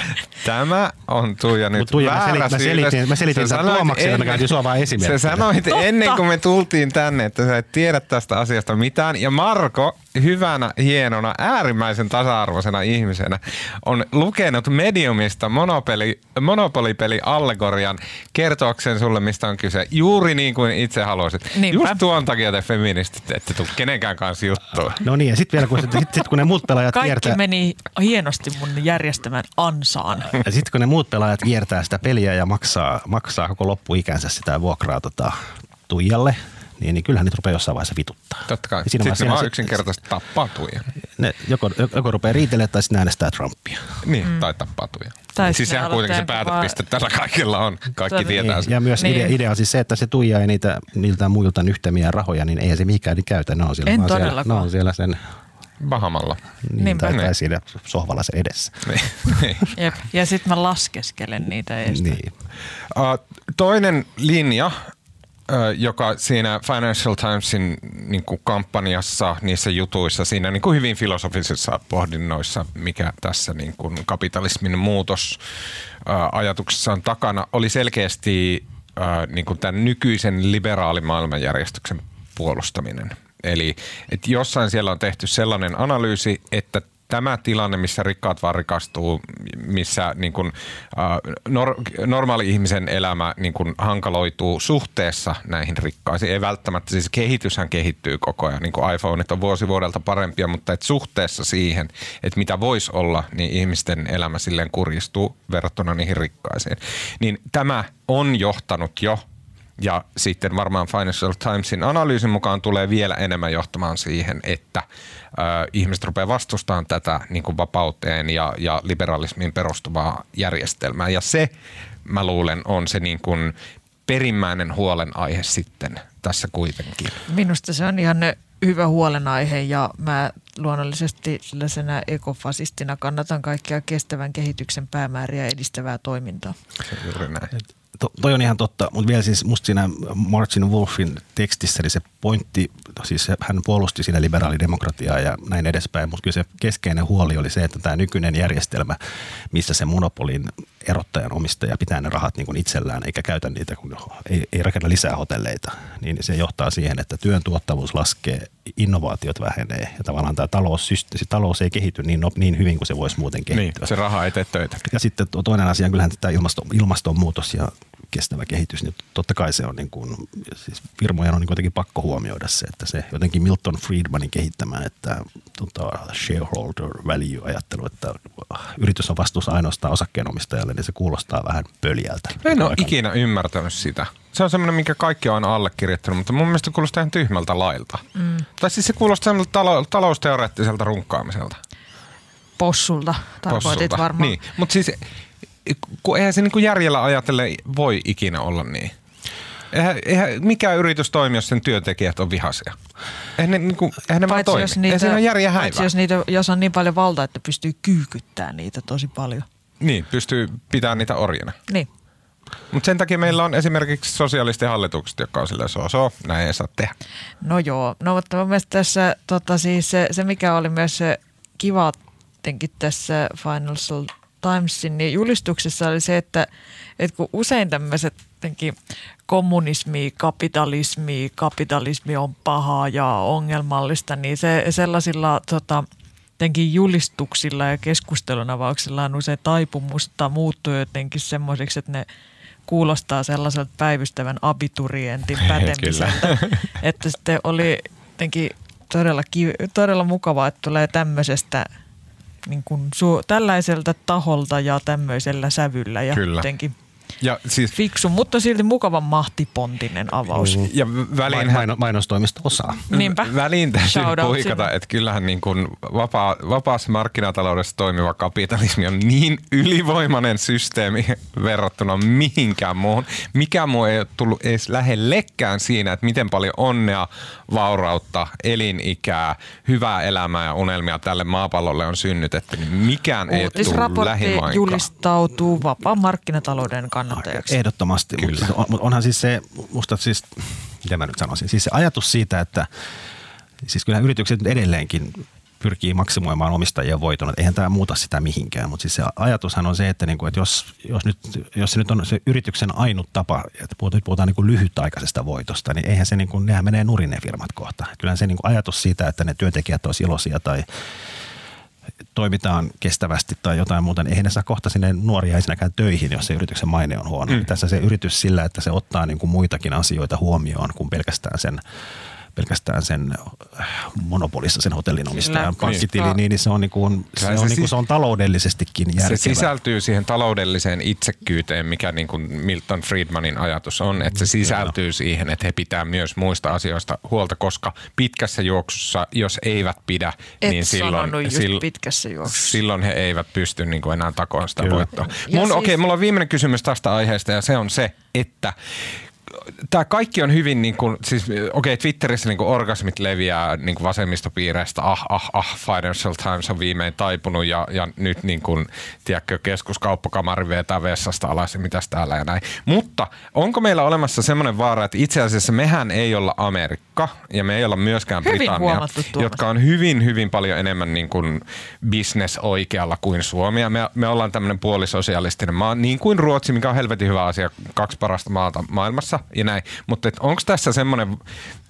tämä on Tuija nyt Tuija, väärä mä, selitin, mä selitin, mä selitin sen Tuomakselle, mä käytin sua vaan esimerkkinä. Sä sanoit Totta. ennen kuin me tultiin tänne, että sä et tiedä tästä asiasta mitään. Ja Marko hyvänä, hienona, äärimmäisen tasa-arvoisena ihmisenä on lukenut Mediumista monopoli, monopolipeli-allegorian kertoakseen sulle, mistä on kyse. Juuri niin kuin itse haluaisit. Niinpä. Just tuon takia te feministit ette tule kenenkään kanssa juttua. No niin, ja sitten vielä kun, sit, sit, kun ne muut pelaajat Kaikki kiertää... meni hienosti mun järjestämän ansaan. Ja sitten kun ne muut pelaajat kiertää sitä peliä ja maksaa, maksaa koko loppuikänsä sitä vuokraa tota, Tuijalle, niin, niin kyllähän niitä rupeaa jossain vaiheessa vituttaa. Totta kai. Sitten ne vaan yksinkertaisesti tappaa tuija. Ne joko, joko rupeaa riitelemään tai sitten äänestää Trumpia. Niin, mm. tai tappaa tuija. Tai siis sehän kuitenkin se päätepiste vaan... tällä kaikilla on. Kaikki Tätä, tietää niin. sen. Ja myös niin. idea, idea on siis se, että se tuija ei niitä, niiltä muilta nyhtämiä rahoja, niin ei se mihinkään niin käytä. Ne on siellä, en siellä, ne on siellä sen Bahamalla. Niin, tai, tai siinä sohvalla se edessä. Niin. niin. Jep. Ja sitten mä laskeskelen niitä edestä. Niin. Uh, toinen linja joka siinä Financial Timesin niin kuin kampanjassa, niissä jutuissa, siinä niin kuin hyvin filosofisissa pohdinnoissa, mikä tässä niin kuin kapitalismin muutos ajatuksessa on takana, oli selkeästi niin kuin tämän nykyisen liberaalin maailmanjärjestyksen puolustaminen. Eli että jossain siellä on tehty sellainen analyysi, että tämä tilanne, missä rikkaat vaan rikastuu, missä niin kuin, äh, nor, normaali ihmisen elämä niin kuin hankaloituu suhteessa näihin rikkaisiin. Ei välttämättä, siis kehityshän kehittyy koko ajan, niin kuin iPhoneit on vuosi vuodelta parempia, mutta et suhteessa siihen, että mitä voisi olla, niin ihmisten elämä silleen kurjistuu verrattuna niihin rikkaisiin. Niin tämä on johtanut jo ja sitten varmaan Financial Timesin analyysin mukaan tulee vielä enemmän johtamaan siihen, että ö, ihmiset rupeaa vastustamaan tätä niin kuin vapauteen ja, ja liberalismiin perustuvaa järjestelmää. Ja se, mä luulen, on se niin kuin perimmäinen huolenaihe sitten tässä kuitenkin. Minusta se on ihan hyvä huolenaihe ja mä luonnollisesti sellaisena ekofasistina kannatan kaikkia kestävän kehityksen päämääriä edistävää toimintaa. Se juuri näin to, toi on ihan totta, mutta vielä siis musta siinä Martin Wolfin tekstissä niin se pointti, siis hän puolusti siinä liberaalidemokratiaa ja näin edespäin, mutta kyllä se keskeinen huoli oli se, että tämä nykyinen järjestelmä, missä se monopolin erottajan omistaja pitää ne rahat niin kuin itsellään eikä käytä niitä, kun ei, ei rakenna lisää hotelleita, niin se johtaa siihen, että työn tuottavuus laskee, innovaatiot vähenee ja tavallaan tämä talous, talous ei kehity niin, niin hyvin kuin se voisi muuten kehittyä. Niin, se raha ei tee töitä. Ja sitten toinen asia on kyllähän tämä ilmasto, ilmastonmuutos ja kestävä kehitys, niin totta kai se on niin kuin, siis firmojen on niin jotenkin pakko huomioida se, että se jotenkin Milton Friedmanin kehittämä, että tota, shareholder value ajattelu, että yritys on vastuussa ainoastaan osakkeenomistajalle, niin se kuulostaa vähän pöljältä. En ole ikinä ymmärtänyt sitä. Se on semmoinen, minkä kaikki on aina allekirjoittanut, mutta mun mielestä kuulostaa ihan tyhmältä lailta. Mm. Tai siis se kuulostaa talo- talousteoreettiselta runkkaamiselta. Possulta tarkoitit varmaan. Niin, mutta siis kun eihän se niin kuin järjellä ajatelle voi ikinä olla niin. Eihän, eihän mikään yritys toimi, jos sen työntekijät on vihaisia. Eihän ne, niin kuin, eihän ne vaan toimi. Jos niitä, eihän siinä järjä häivää. jos, niitä, jos on niin paljon valtaa, että pystyy kyykyttämään niitä tosi paljon. Niin, pystyy pitämään niitä orjina. Niin. Mutta sen takia meillä on esimerkiksi sosialistihallitukset, jotka on silleen so, so näin ei saa tehdä. No joo, no mutta mun mielestä tässä tota siis se, se, mikä oli myös se kiva tässä Financial Timesin niin julistuksessa oli se, että, että kun usein tämmöiset kommunismi, kapitalismi, kapitalismi on pahaa ja ongelmallista, niin se sellaisilla tota, julistuksilla ja keskustelun avauksilla on usein taipumusta muuttua jotenkin semmoiseksi, että ne kuulostaa sellaiselta päivystävän abiturientin pätemiseltä. että sitten oli jotenkin todella, todella mukavaa, että tulee tämmöisestä niin kuin su- tällaiselta taholta ja tämmöisellä sävyllä ja Kyllä. jotenkin – ja siis, Fiksu, mutta silti mukavan mahtipontinen avaus. Mm. Ja väliin Maino, mainostoimisto osaa. Niinpä. Väliin täytyy puikata, että kyllähän niin kuin vapaa, vapaassa markkinataloudessa toimiva kapitalismi on niin ylivoimainen systeemi verrattuna mihinkään muuhun. Mikä muu ei ole tullut edes lähellekään siinä, että miten paljon onnea, vaurautta, elinikää, hyvää elämää ja unelmia tälle maapallolle on synnytetty. Niin mikään ei ole tullut lähimainkaan. julistautuu vapaa markkinatalouden kannattajaksi. Ehdottomasti, Kyllä. mutta on, onhan siis se, musta siis, miten mä nyt sanoisin, siis se ajatus siitä, että siis kyllä yritykset edelleenkin pyrkii maksimoimaan omistajien voiton. Eihän tämä muuta sitä mihinkään, mutta siis se ajatushan on se, että, niin kuin, että jos, jos, nyt, jos se nyt on se yrityksen ainut tapa, että puhutaan, puhutaan niin kuin lyhytaikaisesta voitosta, niin eihän se, niin kuin, nehän menee nurin ne firmat kohta. Kyllähän se niin kuin ajatus siitä, että ne työntekijät olisivat iloisia tai toimitaan kestävästi tai jotain muuta, niin eihän ne saa kohta sinne nuoria ensinnäkään töihin, jos se yrityksen maine on huono. Mm. Tässä se yritys sillä, että se ottaa niin kuin muitakin asioita huomioon kuin pelkästään sen pelkästään sen äh, monopolissa sen hotellin omistajan pankkitili, niin, niin se on, niin kuin, se, se, on, niin kuin, se on taloudellisestikin järkevä. Se sisältyy siihen taloudelliseen itsekkyyteen, mikä niin kuin Milton Friedmanin ajatus on, että se sisältyy Kyllä. siihen, että he pitää myös muista asioista huolta, koska pitkässä juoksussa, jos eivät pidä, Et niin silloin, silloin, pitkässä juoksussa. silloin he eivät pysty niin kuin enää takoon sitä voittoa. Mun, siis... Okei, okay, mulla on viimeinen kysymys tästä aiheesta ja se on se, että tämä kaikki on hyvin, niin kuin, siis okei okay, Twitterissä niin kuin orgasmit leviää niin kuin vasemmistopiireistä, ah, ah, ah, Financial Times on viimein taipunut ja, ja nyt niin kuin, tiedätkö, keskuskauppakamari vetää vessasta alas ja mitäs täällä ja näin. Mutta onko meillä olemassa semmoinen vaara, että itse asiassa mehän ei olla Amerikka ja me ei olla myöskään hyvin Britannia, jotka on hyvin, hyvin paljon enemmän niin kuin business oikealla kuin Suomi. Ja me, me ollaan tämmöinen puolisosialistinen maa, niin kuin Ruotsi, mikä on helvetin hyvä asia, kaksi parasta maata maailmassa ja näin. Mutta onko tässä semmoinen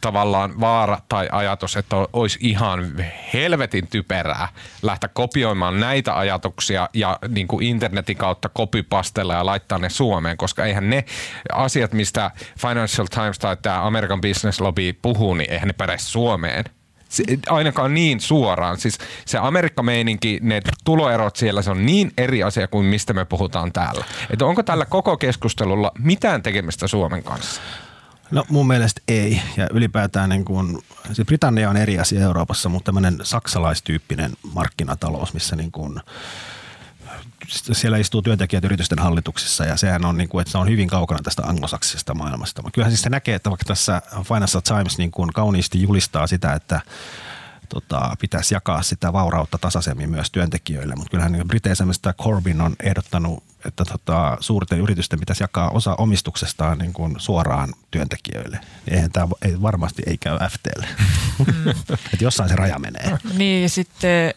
tavallaan vaara tai ajatus, että olisi ihan helvetin typerää lähteä kopioimaan näitä ajatuksia ja niin kuin internetin kautta kopipastella ja laittaa ne Suomeen, koska eihän ne asiat, mistä Financial Times tai tämä American Business Lobby puhuu, niin eihän ne päde Suomeen se, ainakaan niin suoraan. Siis se Amerikka-meininki, ne tuloerot siellä, se on niin eri asia kuin mistä me puhutaan täällä. Että onko tällä koko keskustelulla mitään tekemistä Suomen kanssa? No mun mielestä ei. Ja ylipäätään niin kuin, siis Britannia on eri asia Euroopassa, mutta tämmöinen saksalaistyyppinen markkinatalous, missä niin kuin, siellä istuu työntekijät yritysten hallituksissa ja sehän on, niin kuin, että se on hyvin kaukana tästä anglosaksisesta maailmasta. Kyllähän siis se näkee, että vaikka tässä Financial Times niin kuin kauniisti julistaa sitä, että tota, pitäisi jakaa sitä vaurautta tasaisemmin myös työntekijöille. Mutta kyllähän niin Briteissä Corbyn on ehdottanut, että tota, suurten yritysten pitäisi jakaa osa omistuksestaan niin kuin suoraan työntekijöille. Eihän tämä ei, varmasti ei käy FTlle. Mm. että jossain se raja menee. Niin sitten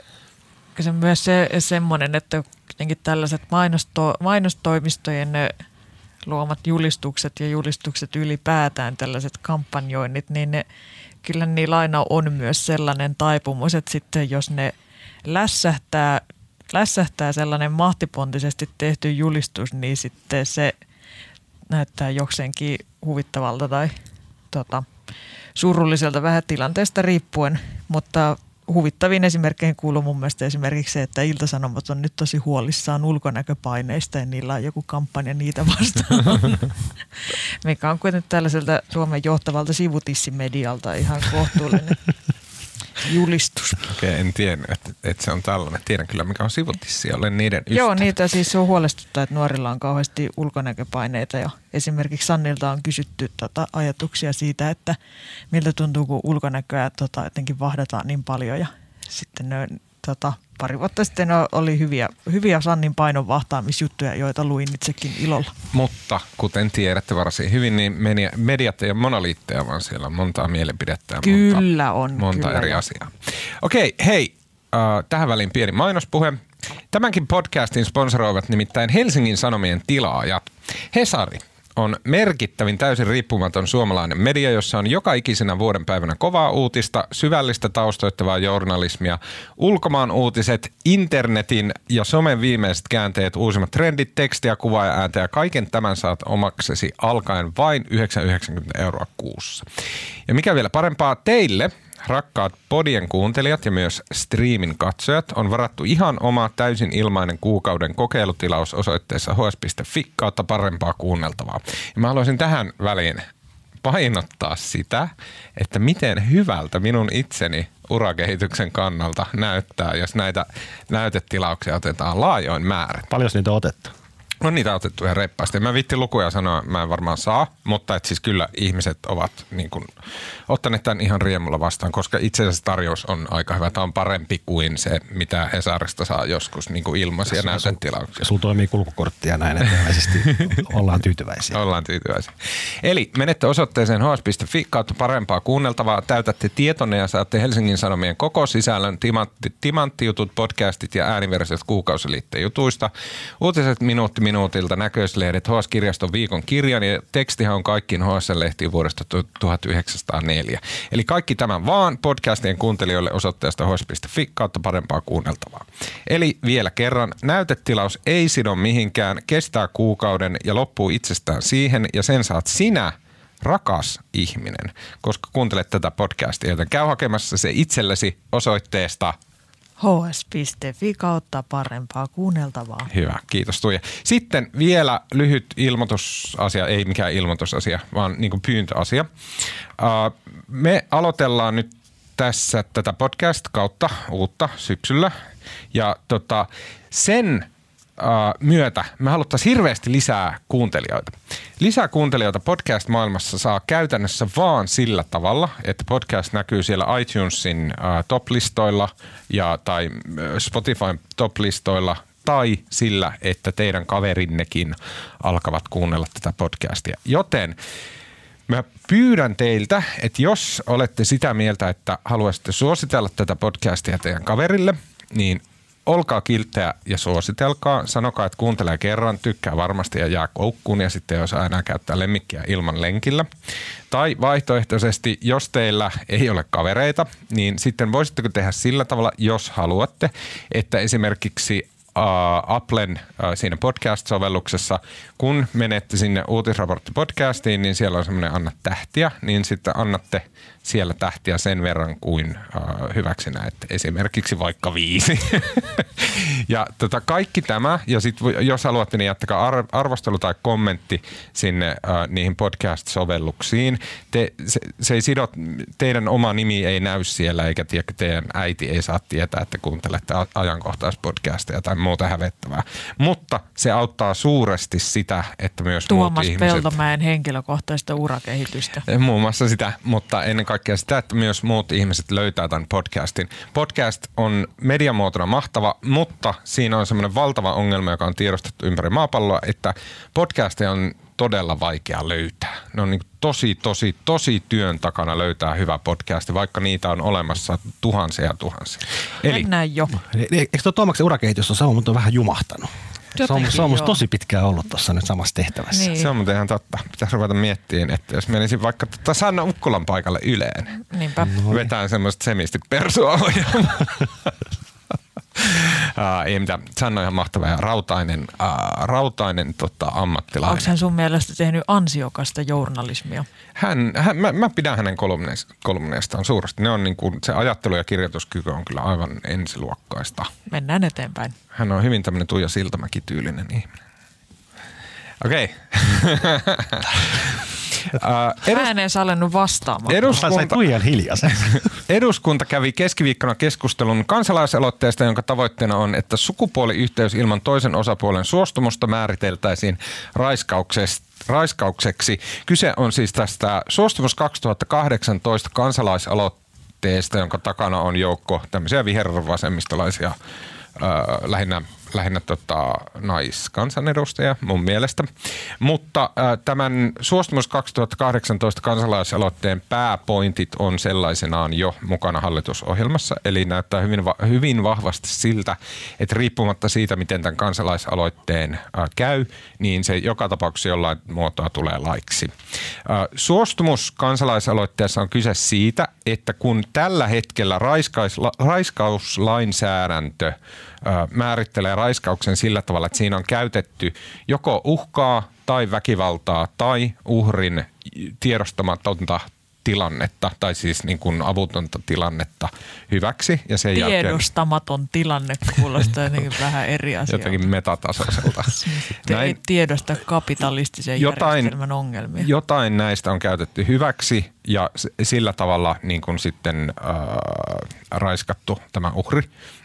se myös se, semmoinen, että jotenkin tällaiset mainosto, mainostoimistojen luomat julistukset ja julistukset ylipäätään, tällaiset kampanjoinnit, niin ne, kyllä niillä aina on myös sellainen taipumus, että sitten jos ne lässähtää, lässähtää sellainen mahtipontisesti tehty julistus, niin sitten se näyttää jokseenkin huvittavalta tai tota, surulliselta vähän tilanteesta riippuen, mutta huvittaviin esimerkkeihin kuuluu mun mielestä esimerkiksi se, että Iltasanomat on nyt tosi huolissaan ulkonäköpaineista ja niillä on joku kampanja niitä vastaan. Mikä on kuitenkin tällaiselta Suomen johtavalta sivutissimedialta ihan kohtuullinen julistus. Okei, okay, en tiedä, että, että se on tällainen. Tiedän kyllä, mikä on sivutissi, olen niiden ystävä. Joo, niitä siis on huolestuttaa, että nuorilla on kauheasti ulkonäköpaineita ja esimerkiksi Sannilta on kysytty tota, ajatuksia siitä, että miltä tuntuu, kun ulkonäköä tota, jotenkin vahdataan niin paljon ja sitten ne tota, pari vuotta sitten oli hyviä, hyviä Sannin painon vahtaamisjuttuja, joita luin itsekin ilolla. Mutta kuten tiedätte varsin hyvin, niin media, mediat ei ole monoliitteja, vaan siellä on montaa mielipidettä ja kyllä monta, on, monta kyllä eri on. asiaa. Okei, hei, äh, tähän väliin pieni mainospuhe. Tämänkin podcastin sponsoroivat nimittäin Helsingin Sanomien tilaajat. Hesari, on merkittävin täysin riippumaton suomalainen media, jossa on joka ikisenä vuoden päivänä kovaa uutista, syvällistä taustoittavaa journalismia, ulkomaan uutiset, internetin ja somen viimeiset käänteet, uusimmat trendit, tekstiä, kuvaa ja ääntä ja kaiken tämän saat omaksesi alkaen vain 990 euroa kuussa. Ja mikä vielä parempaa teille – Rakkaat podien kuuntelijat ja myös streamin katsojat on varattu ihan oma täysin ilmainen kuukauden kokeilutilaus osoitteessa hs.fi kautta parempaa kuunneltavaa. Ja mä haluaisin tähän väliin painottaa sitä, että miten hyvältä minun itseni urakehityksen kannalta näyttää, jos näitä näytetilauksia otetaan laajoin määrä. Paljon niitä on otettu? No niitä otettu ihan reippaasti. Mä vitti lukuja sanoa, mä en varmaan saa, mutta et siis kyllä ihmiset ovat niin kuin, ottaneet tämän ihan riemulla vastaan, koska itse asiassa tarjous on aika hyvä. Tämä on parempi kuin se, mitä Hesarista saa joskus niin kuin ilmaisia näytetilauksia. Sulla toimii kulkukortti ja näin, että ollaan tyytyväisiä. ollaan tyytyväisiä. Eli menette osoitteeseen hs.fi kautta parempaa kuunneltavaa, täytätte tietonne ja saatte Helsingin Sanomien koko sisällön, timantti, timanttijutut, podcastit ja ääniversiot kuukausiliitteen jutuista, uutiset minuutti minuutilta näköislehdet HS-kirjaston viikon kirjan ja tekstihän on kaikkiin HS-lehtiin vuodesta 1904. Eli kaikki tämä vaan podcastien kuuntelijoille osoitteesta hs.fi kautta parempaa kuunneltavaa. Eli vielä kerran, näytetilaus ei sido mihinkään, kestää kuukauden ja loppuu itsestään siihen ja sen saat sinä rakas ihminen, koska kuuntelet tätä podcastia, joten käy hakemassa se itsellesi osoitteesta – hs.fi kautta parempaa kuunneltavaa. Hyvä, kiitos Tuija. Sitten vielä lyhyt ilmoitusasia, ei mikään ilmoitusasia, vaan niin kuin pyyntöasia. Me aloitellaan nyt tässä tätä podcast kautta uutta syksyllä ja tota, sen myötä me haluttaisiin hirveästi lisää kuuntelijoita. Lisää kuuntelijoita podcast-maailmassa saa käytännössä vaan sillä tavalla, että podcast näkyy siellä iTunesin top-listoilla ja, tai Spotifyn top-listoilla tai sillä, että teidän kaverinnekin alkavat kuunnella tätä podcastia. Joten Mä pyydän teiltä, että jos olette sitä mieltä, että haluaisitte suositella tätä podcastia teidän kaverille, niin olkaa kilttejä ja suositelkaa. Sanokaa, että kuuntelee kerran, tykkää varmasti ja jää koukkuun ja sitten jos aina käyttää lemmikkiä ilman lenkillä. Tai vaihtoehtoisesti, jos teillä ei ole kavereita, niin sitten voisitteko tehdä sillä tavalla, jos haluatte, että esimerkiksi Applen uh, siinä podcast-sovelluksessa, kun menette sinne uutisraporttipodcastiin, niin siellä on semmoinen anna tähtiä, niin sitten annatte siellä tähtiä sen verran kuin uh, hyväksi näette, esimerkiksi vaikka viisi. ja tota, kaikki tämä, ja sitten jos haluatte, niin jättäkää ar- arvostelu tai kommentti sinne niihin podcast-sovelluksiin. Te, se, se ei sidot, teidän oma nimi ei näy siellä, eikä tiedä, teidän äiti ei saa tietää, että kuuntelette ajankohtaispodcastia tai muuta hävettävää. Mutta se auttaa suuresti sitä, että myös Tuomas muut ihmiset... Peltomäen henkilökohtaista urakehitystä. Muun muassa sitä, mutta ennen kaikkea sitä, että myös muut ihmiset löytää tämän podcastin. Podcast on mediamuotona mahtava, mutta siinä on semmoinen valtava ongelma, joka on tiedostettu ympäri maapalloa, että podcasteja on todella vaikea löytää. Ne on niin tosi, tosi, tosi työn takana löytää hyvä podcast, vaikka niitä on olemassa tuhansia ja tuhansia. Eli, Mennään jo. Eikö tuo Tuomaksen urakehitys on sama, mutta on vähän jumahtanut? Jotenkin, se on, se on tosi pitkään ollut tuossa nyt samassa tehtävässä. Niin. Se on muuten ihan totta. Pitäisi ruveta miettimään, että jos menisin vaikka tota Sanna Ukkolan paikalle Yleen. Niinpä. Vetään semmoista semisti persua Ei mitään. Sanna on ihan mahtava ja rautainen, uh, rautainen tota, ammattilainen. Onko hän sun mielestä tehnyt ansiokasta journalismia? Hän, hän, mä, mä pidän hänen kolumneistaan suuresti. Ne on niin kuin, se ajattelu ja kirjoituskyky on kyllä aivan ensiluokkaista. Mennään eteenpäin. Hän on hyvin tämmöinen Tuija Siltamäki-tyylinen ihminen. Okei. Okay. Uh, edus... Mä en edes alennut vastaamaan. Eduskunta... hiljaisen. Eduskunta kävi keskiviikkona keskustelun kansalaisaloitteesta, jonka tavoitteena on, että sukupuoliyhteys ilman toisen osapuolen suostumusta määriteltäisiin raiskaukseksi. Kyse on siis tästä Suostumus 2018 kansalaisaloitteesta, jonka takana on joukko tämmöisiä vihervasemmistolaisia lähinnä lähinnä tota, naiskansanedustaja mun mielestä. Mutta äh, tämän Suostumus 2018 kansalaisaloitteen pääpointit on sellaisenaan jo mukana hallitusohjelmassa. Eli näyttää hyvin, va- hyvin vahvasti siltä, että riippumatta siitä, miten tämän kansalaisaloitteen äh, käy, niin se joka tapauksessa jollain muotoa tulee laiksi. Äh, suostumus kansalaisaloitteessa on kyse siitä, että kun tällä hetkellä raiskais, raiskauslainsäädäntö määrittelee raiskauksen sillä tavalla, että siinä on käytetty joko uhkaa tai väkivaltaa tai uhrin tiedostamatonta tilannetta, tai siis niin kuin avutonta tilannetta hyväksi. Ja sen Tiedostamaton jälkeen... tilanne kuulostaa jotenkin vähän eri asia. Jotenkin metatasoiselta. Näin, tiedosta kapitalistisen jotain, järjestelmän ongelmia. Jotain näistä on käytetty hyväksi ja sillä tavalla niin kuin sitten äh, raiskattu tämä uhri.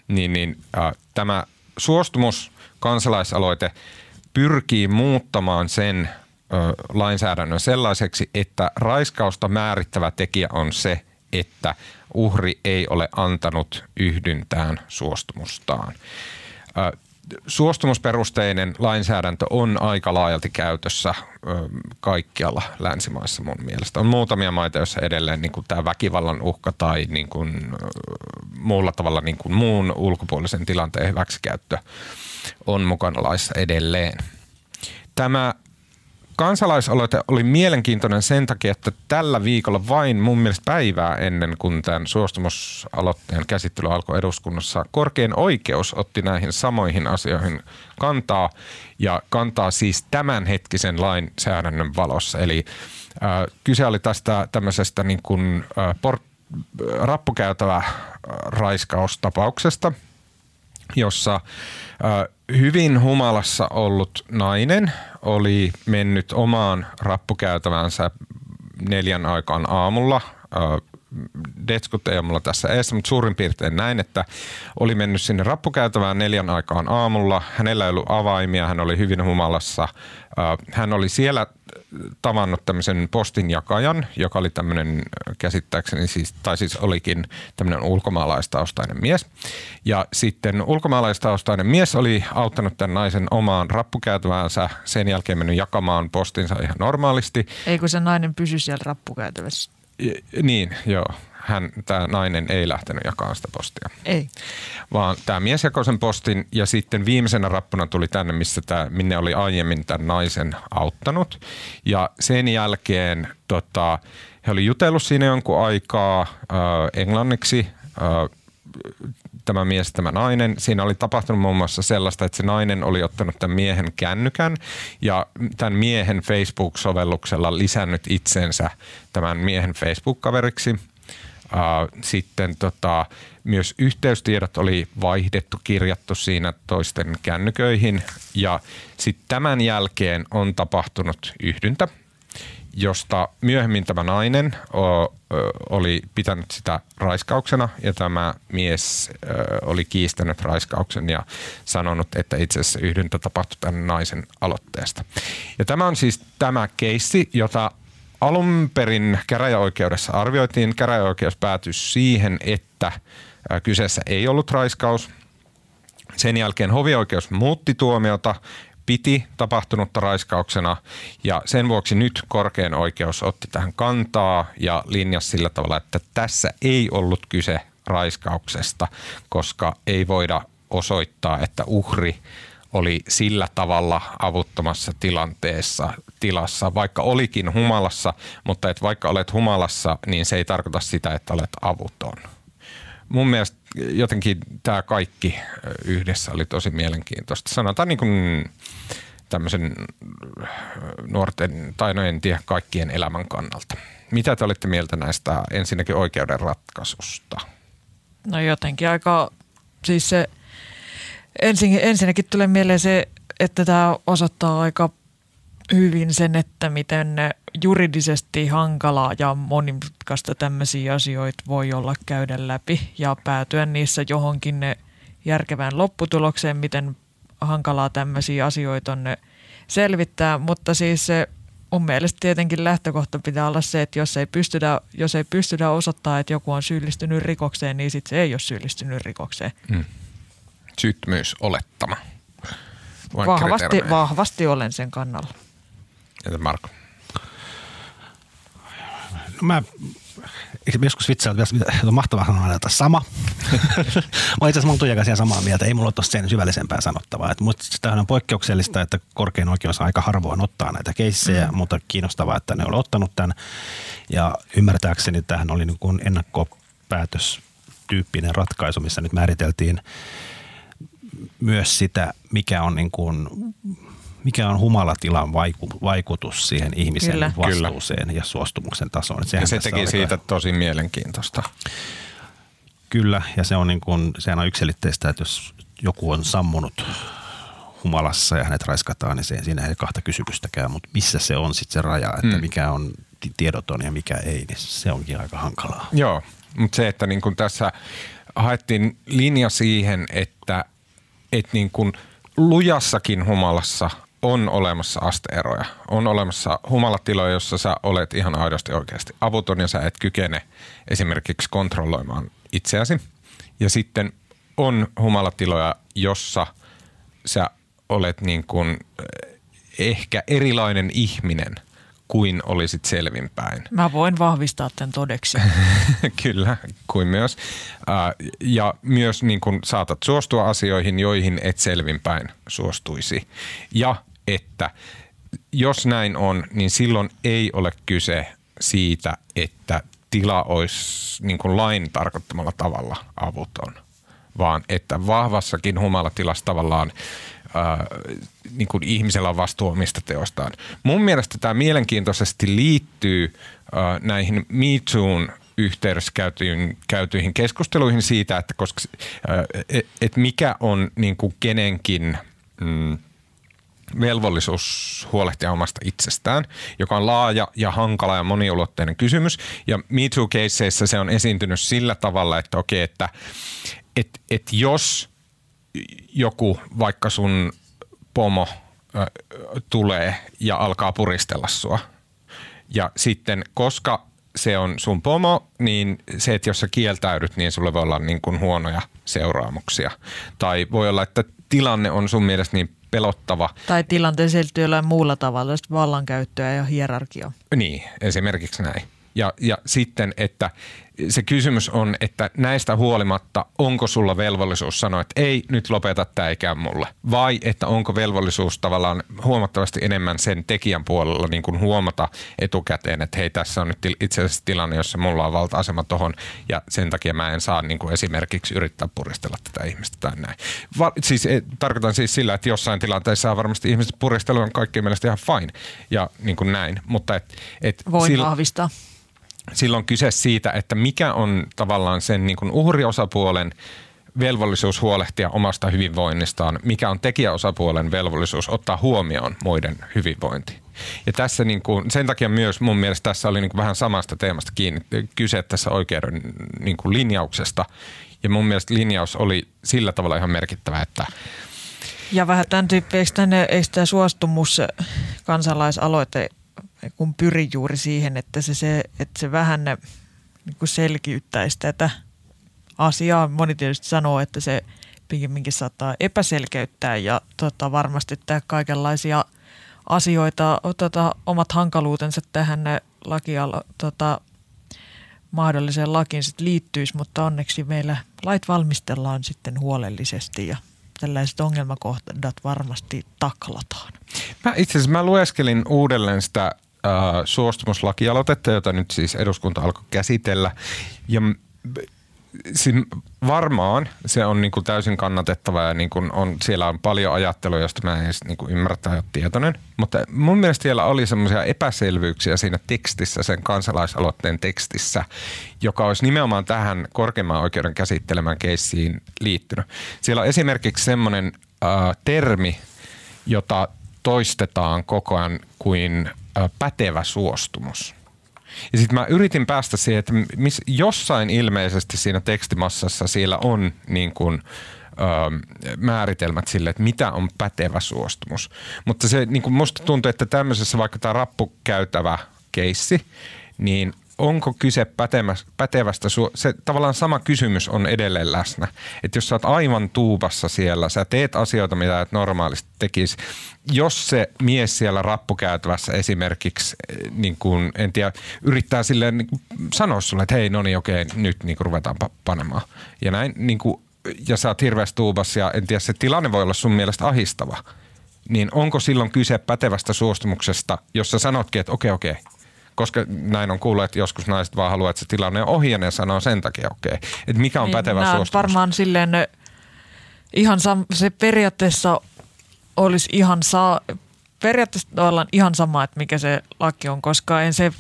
Niin, niin äh, tämä suostumus kansalaisaloite pyrkii muuttamaan sen lainsäädännön sellaiseksi, että raiskausta määrittävä tekijä on se, että uhri ei ole antanut yhdyntään suostumustaan. Suostumusperusteinen lainsäädäntö on aika laajalti käytössä kaikkialla länsimaissa mun mielestä. On muutamia maita, joissa edelleen niin tämä väkivallan uhka tai niin kuin, muulla tavalla niin kuin muun ulkopuolisen tilanteen hyväksikäyttö on mukana laissa edelleen. Tämä kansalaisaloite oli mielenkiintoinen sen takia, että tällä viikolla vain mun mielestä päivää ennen kuin tämän suostumusaloitteen käsittely alkoi eduskunnassa, korkein oikeus otti näihin samoihin asioihin kantaa ja kantaa siis tämänhetkisen lainsäädännön valossa. Eli äh, kyse oli tästä tämmöisestä niin kuin, äh, port, rappukäytävä raiskaustapauksesta, jossa äh, hyvin humalassa ollut nainen oli mennyt omaan rappukäytävänsä neljän aikaan aamulla. Detskut ei ole mulla tässä eessä, mutta suurin piirtein näin, että oli mennyt sinne rappukäytävään neljän aikaan aamulla. Hänellä ei ollut avaimia, hän oli hyvin humalassa. Hän oli siellä tavannut tämmöisen postinjakajan, joka oli tämmöinen käsittääkseni siis, tai siis olikin tämmöinen ulkomaalaistaustainen mies. Ja sitten ulkomaalaistaustainen mies oli auttanut tämän naisen omaan rappukäytäväänsä, sen jälkeen mennyt jakamaan postinsa ihan normaalisti. Ei kun se nainen pysyi siellä rappukäytävässä. Niin, joo hän, tämä nainen ei lähtenyt jakamaan sitä postia. Ei. Vaan tämä mies jakoi sen postin ja sitten viimeisenä rappuna tuli tänne, missä tämä, minne oli aiemmin tämän naisen auttanut. Ja sen jälkeen tota, he oli jutellut siinä jonkun aikaa äh, englanniksi. Äh, tämä mies, tämä nainen. Siinä oli tapahtunut muun muassa sellaista, että se nainen oli ottanut tämän miehen kännykän ja tämän miehen Facebook-sovelluksella lisännyt itsensä tämän miehen Facebook-kaveriksi – sitten tota, myös yhteystiedot oli vaihdettu, kirjattu siinä toisten kännyköihin ja sitten tämän jälkeen on tapahtunut yhdyntä, josta myöhemmin tämä nainen oli pitänyt sitä raiskauksena ja tämä mies oli kiistänyt raiskauksen ja sanonut, että itse asiassa yhdyntä tapahtui tämän naisen aloitteesta. Ja tämä on siis tämä keissi, jota alun perin käräjäoikeudessa arvioitiin. Käräjäoikeus päätyi siihen, että kyseessä ei ollut raiskaus. Sen jälkeen hovioikeus muutti tuomiota, piti tapahtunutta raiskauksena ja sen vuoksi nyt korkein oikeus otti tähän kantaa ja linjasi sillä tavalla, että tässä ei ollut kyse raiskauksesta, koska ei voida osoittaa, että uhri oli sillä tavalla avuttomassa tilanteessa, tilassa, vaikka olikin humalassa, mutta että vaikka olet humalassa, niin se ei tarkoita sitä, että olet avuton. Mun mielestä jotenkin tämä kaikki yhdessä oli tosi mielenkiintoista. Sanotaan niin kuin tämmöisen nuorten, tai no en tiedä, kaikkien elämän kannalta. Mitä te olitte mieltä näistä ensinnäkin oikeuden ratkaisusta? No jotenkin aika, siis se ensin, ensinnäkin tulee mieleen se, että tämä osoittaa aika hyvin sen, että miten juridisesti hankalaa ja monimutkaista tämmöisiä asioita voi olla käydä läpi ja päätyä niissä johonkin järkevään lopputulokseen, miten hankalaa tämmöisiä asioita on selvittää, mutta siis se mun mielestä tietenkin lähtökohta pitää olla se, että jos ei pystytä, jos ei pystytä osoittaa, että joku on syyllistynyt rikokseen, niin sitten se ei ole syyllistynyt rikokseen. Hmm syyttömyysolettama. vahvasti, vahvasti olen sen kannalla. Entä Marko? No mä joskus vitsaa, että on mahtavaa sanoa, että sama. mä itse asiassa mun kanssa samaa mieltä. Ei mulla ole tuossa sen syvällisempää sanottavaa. Mutta tämähän on poikkeuksellista, että korkein oikeus aika harvoin ottaa näitä keissejä, mm. mutta kiinnostavaa, että ne on ottanut tämän. Ja ymmärtääkseni tähän oli niin kuin ennakkopäätöstyyppinen ratkaisu, missä nyt määriteltiin myös sitä, mikä on niin kuin mikä on humalatilan vaikutus siihen ihmisen Kyllä. vastuuseen Kyllä. ja suostumuksen tasoon. Ja se teki siitä tosi mielenkiintoista. Kyllä, ja se on niin kuin, sehän on yksilitteistä, että jos joku on sammunut humalassa ja hänet raiskataan, niin se, siinä ei kahta kysymystäkään, mutta missä se on sitten se raja, että mm. mikä on tiedoton ja mikä ei, niin se onkin aika hankalaa. Joo, mutta se, että niin kuin tässä haettiin linja siihen, että, että niin kuin lujassakin humalassa – on olemassa asteeroja. On olemassa humalatiloja, jossa sä olet ihan aidosti oikeasti avuton ja sä et kykene esimerkiksi kontrolloimaan itseäsi. Ja sitten on humalatiloja, jossa sä olet niin kuin eh, ehkä erilainen ihminen kuin olisit selvinpäin. Mä voin vahvistaa tämän todeksi. Kyllä, kuin myös. Ja myös niin kuin saatat suostua asioihin, joihin et selvinpäin suostuisi. Ja että jos näin on, niin silloin ei ole kyse siitä, että tila olisi niin kuin lain tarkoittamalla tavalla avuton, vaan että vahvassakin humalatilassa tavallaan ää, niin kuin ihmisellä on vastuu omista teostaan. Mun mielestä tämä mielenkiintoisesti liittyy ää, näihin Me yhteydessä käytyihin, käytyihin keskusteluihin siitä, että koska, ää, et, et mikä on niin kuin kenenkin mm, – velvollisuus huolehtia omasta itsestään, joka on laaja ja hankala ja moniulotteinen kysymys. Ja Me Too-keisseissä se on esiintynyt sillä tavalla, että okei, että et, et jos joku, vaikka sun pomo äh, tulee ja alkaa puristella sua, ja sitten koska se on sun pomo, niin se, että jos sä kieltäydyt, niin sulle voi olla niin kuin huonoja seuraamuksia. Tai voi olla, että tilanne on sun mielestä niin pelottava. Tai tilanteen selittyy jollain muulla tavalla, vallankäyttöä ja hierarkia. Niin, esimerkiksi näin. Ja, ja sitten, että se kysymys on, että näistä huolimatta, onko sulla velvollisuus sanoa, että ei, nyt lopeta tämä ikään mulle. Vai että onko velvollisuus tavallaan huomattavasti enemmän sen tekijän puolella niin kuin huomata etukäteen, että hei, tässä on nyt itse asiassa tilanne, jossa mulla on valta-asema tohon ja sen takia mä en saa niin kuin esimerkiksi yrittää puristella tätä ihmistä tai näin. Va- siis, et, tarkoitan siis sillä, että jossain tilanteessa on varmasti ihmiset puristelu on kaikkien mielestä ihan fine ja niin kuin näin. Mutta et, et Voin sillä, vahvistaa silloin kyse siitä, että mikä on tavallaan sen niin kuin uhriosapuolen velvollisuus huolehtia omasta hyvinvoinnistaan, mikä on tekijäosapuolen velvollisuus ottaa huomioon muiden hyvinvointi. Ja tässä niin kuin, sen takia myös mun mielestä tässä oli niin kuin vähän samasta teemasta kiinni, kyse tässä oikeuden niin kuin linjauksesta. Ja mun mielestä linjaus oli sillä tavalla ihan merkittävä, että ja vähän tämän tyyppistä, eikö tämä suostumus kansalaisaloite kun pyrin juuri siihen, että se, se, että se vähän niin kuin selkiyttäisi tätä asiaa. Moni tietysti sanoo, että se pikemminkin saattaa epäselkeyttää ja tota, varmasti tämä kaikenlaisia asioita, tota, omat hankaluutensa tähän lakia, tota, mahdolliseen lakiin sit liittyisi, mutta onneksi meillä lait valmistellaan sitten huolellisesti ja tällaiset ongelmakohdat varmasti taklataan. Mä itse asiassa mä lueskelin uudelleen sitä suostumuslakialoitetta, jota nyt siis eduskunta alkoi käsitellä. Ja siinä varmaan se on niin kuin täysin kannatettava ja niin kuin on, siellä on paljon ajattelua, josta mä en edes niin kuin ymmärrä tai ole tietoinen. Mutta mun mielestä siellä oli semmoisia epäselvyyksiä siinä tekstissä, sen kansalaisaloitteen tekstissä, joka olisi nimenomaan tähän korkeimman oikeuden käsittelemään keissiin liittynyt. Siellä on esimerkiksi semmoinen äh, termi, jota toistetaan koko ajan kuin pätevä suostumus. Ja sitten mä yritin päästä siihen, että miss, jossain ilmeisesti siinä tekstimassassa siellä on niin kuin, ö, määritelmät sille, että mitä on pätevä suostumus. Mutta se niin kuin musta tuntuu, että tämmöisessä vaikka tämä rappukäytävä keissi, niin onko kyse pätevästä, se tavallaan sama kysymys on edelleen läsnä. Että jos sä oot aivan tuubassa siellä, sä teet asioita, mitä et normaalisti tekisi. Jos se mies siellä rappukäytävässä esimerkiksi, eh, niin kuin, en tiedä, yrittää silleen niin sanoa sulle, että hei, no niin, okei, nyt niin ruvetaan panemaan. Ja näin, niin kuin, ja sä oot hirveästi tuubassa ja en tiedä, se tilanne voi olla sun mielestä ahistava. Niin onko silloin kyse pätevästä suostumuksesta, jos sä sanotkin, että okei, okei, koska näin on kuullut, että joskus naiset vaan haluaa, että se tilanne on ohi ja ne sanoo sen takia okei. Okay. Että mikä on niin, pätevä suostumus? varmaan silleen ihan sam- se periaatteessa olisi ihan saa, periaatteessa ollaan ihan sama, että mikä se laki on, koska en se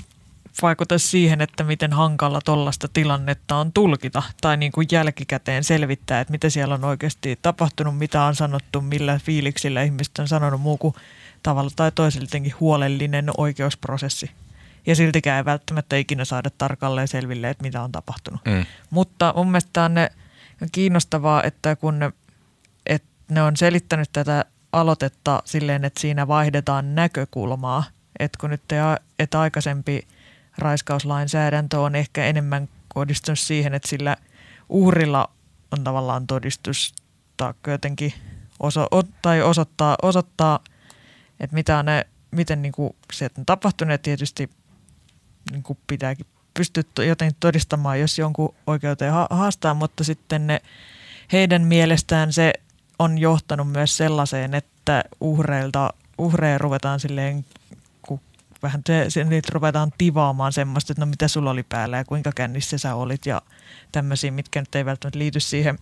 vaikuta siihen, että miten hankala tuollaista tilannetta on tulkita tai niin kuin jälkikäteen selvittää, että mitä siellä on oikeasti tapahtunut, mitä on sanottu, millä fiiliksillä ihmiset on sanonut muu kuin tavalla tai toisella huolellinen oikeusprosessi ja siltikään ei välttämättä ikinä saada tarkalleen selville, että mitä on tapahtunut. Mm. Mutta mun mielestä on ne kiinnostavaa, että kun ne, että ne on selittänyt tätä aloitetta silleen, että siinä vaihdetaan näkökulmaa, että kun nyt että aikaisempi raiskauslainsäädäntö on ehkä enemmän kohdistunut siihen, että sillä uhrilla on tavallaan todistus jotenkin oso, tai osoittaa, osoittaa, että mitä ne, miten niin kuin se on tapahtunut ja tietysti niin kuin pitääkin pystyä jotenkin todistamaan, jos jonkun oikeuteen haastaa, mutta sitten ne, heidän mielestään se on johtanut myös sellaiseen, että uhreilta, uhreja ruvetaan silleen, vähän se, se, niitä ruvetaan tivaamaan semmoista, että no mitä sulla oli päällä ja kuinka kännissä sä olit ja tämmöisiä, mitkä nyt ei välttämättä liity siihen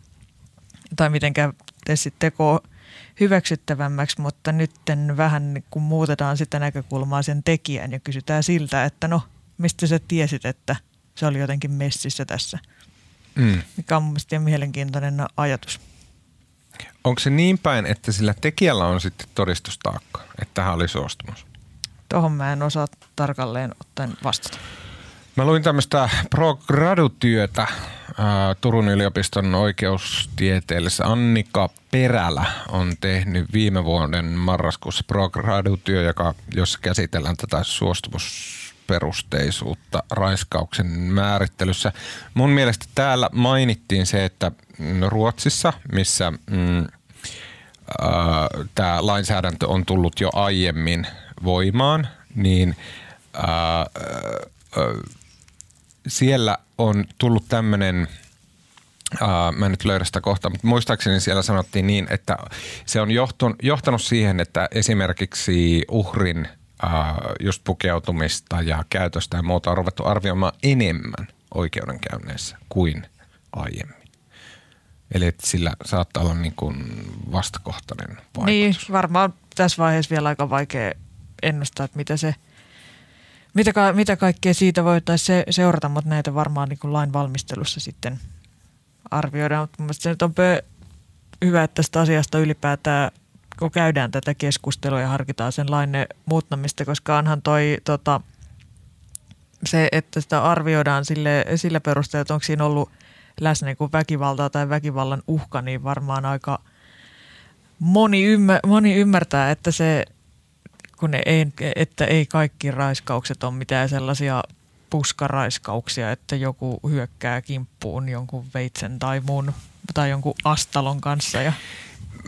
tai mitenkään tee sitten tekoa hyväksyttävämmäksi, mutta nyt vähän kun muutetaan sitä näkökulmaa sen tekijän ja kysytään siltä, että no mistä sä tiesit, että se oli jotenkin messissä tässä. Mm. Mikä on mielestäni mielenkiintoinen ajatus. Onko se niin päin, että sillä tekijällä on sitten todistustaakka, että tähän oli suostumus? Tuohon mä en osaa tarkalleen ottaen vastata. Mä luin tämmöistä pro-gradutyötä Turun yliopiston oikeustieteellisessä Annika Perälä on tehnyt viime vuoden marraskuussa pro-gradutyö, joka, jossa käsitellään tätä suostumus perusteisuutta raiskauksen määrittelyssä. Mun mielestä täällä mainittiin se, että Ruotsissa, missä mm, tämä lainsäädäntö on tullut jo aiemmin voimaan, niin ää, ää, siellä on tullut tämmöinen Uh, mä en nyt löydä sitä kohtaa, mutta muistaakseni siellä sanottiin niin, että se on johtunut, johtanut siihen, että esimerkiksi uhrin just pukeutumista ja käytöstä ja muuta on ruvettu arvioimaan enemmän oikeudenkäynneissä kuin aiemmin. Eli että sillä saattaa olla niin kuin vastakohtainen vaikutus. Niin, varmaan tässä vaiheessa vielä aika vaikea ennustaa, että mitä se mitä, ka- mitä kaikkea siitä voitaisiin se- seurata, mutta näitä varmaan niin lain valmistelussa sitten arvioidaan. Mutta mielestäni se nyt on pö- hyvä, että tästä asiasta ylipäätään kun käydään tätä keskustelua ja harkitaan sen lain muuttamista, koska onhan toi tota, se, että sitä arvioidaan sille, sillä perusteella, että onko siinä ollut läsnä niin väkivaltaa tai väkivallan uhka, niin varmaan aika moni, ymmär, moni ymmärtää, että se, kun ne ei, että ei kaikki raiskaukset ole mitään sellaisia puskaraiskauksia, että joku hyökkää kimppuun jonkun veitsen tai muun tai jonkun astalon kanssa ja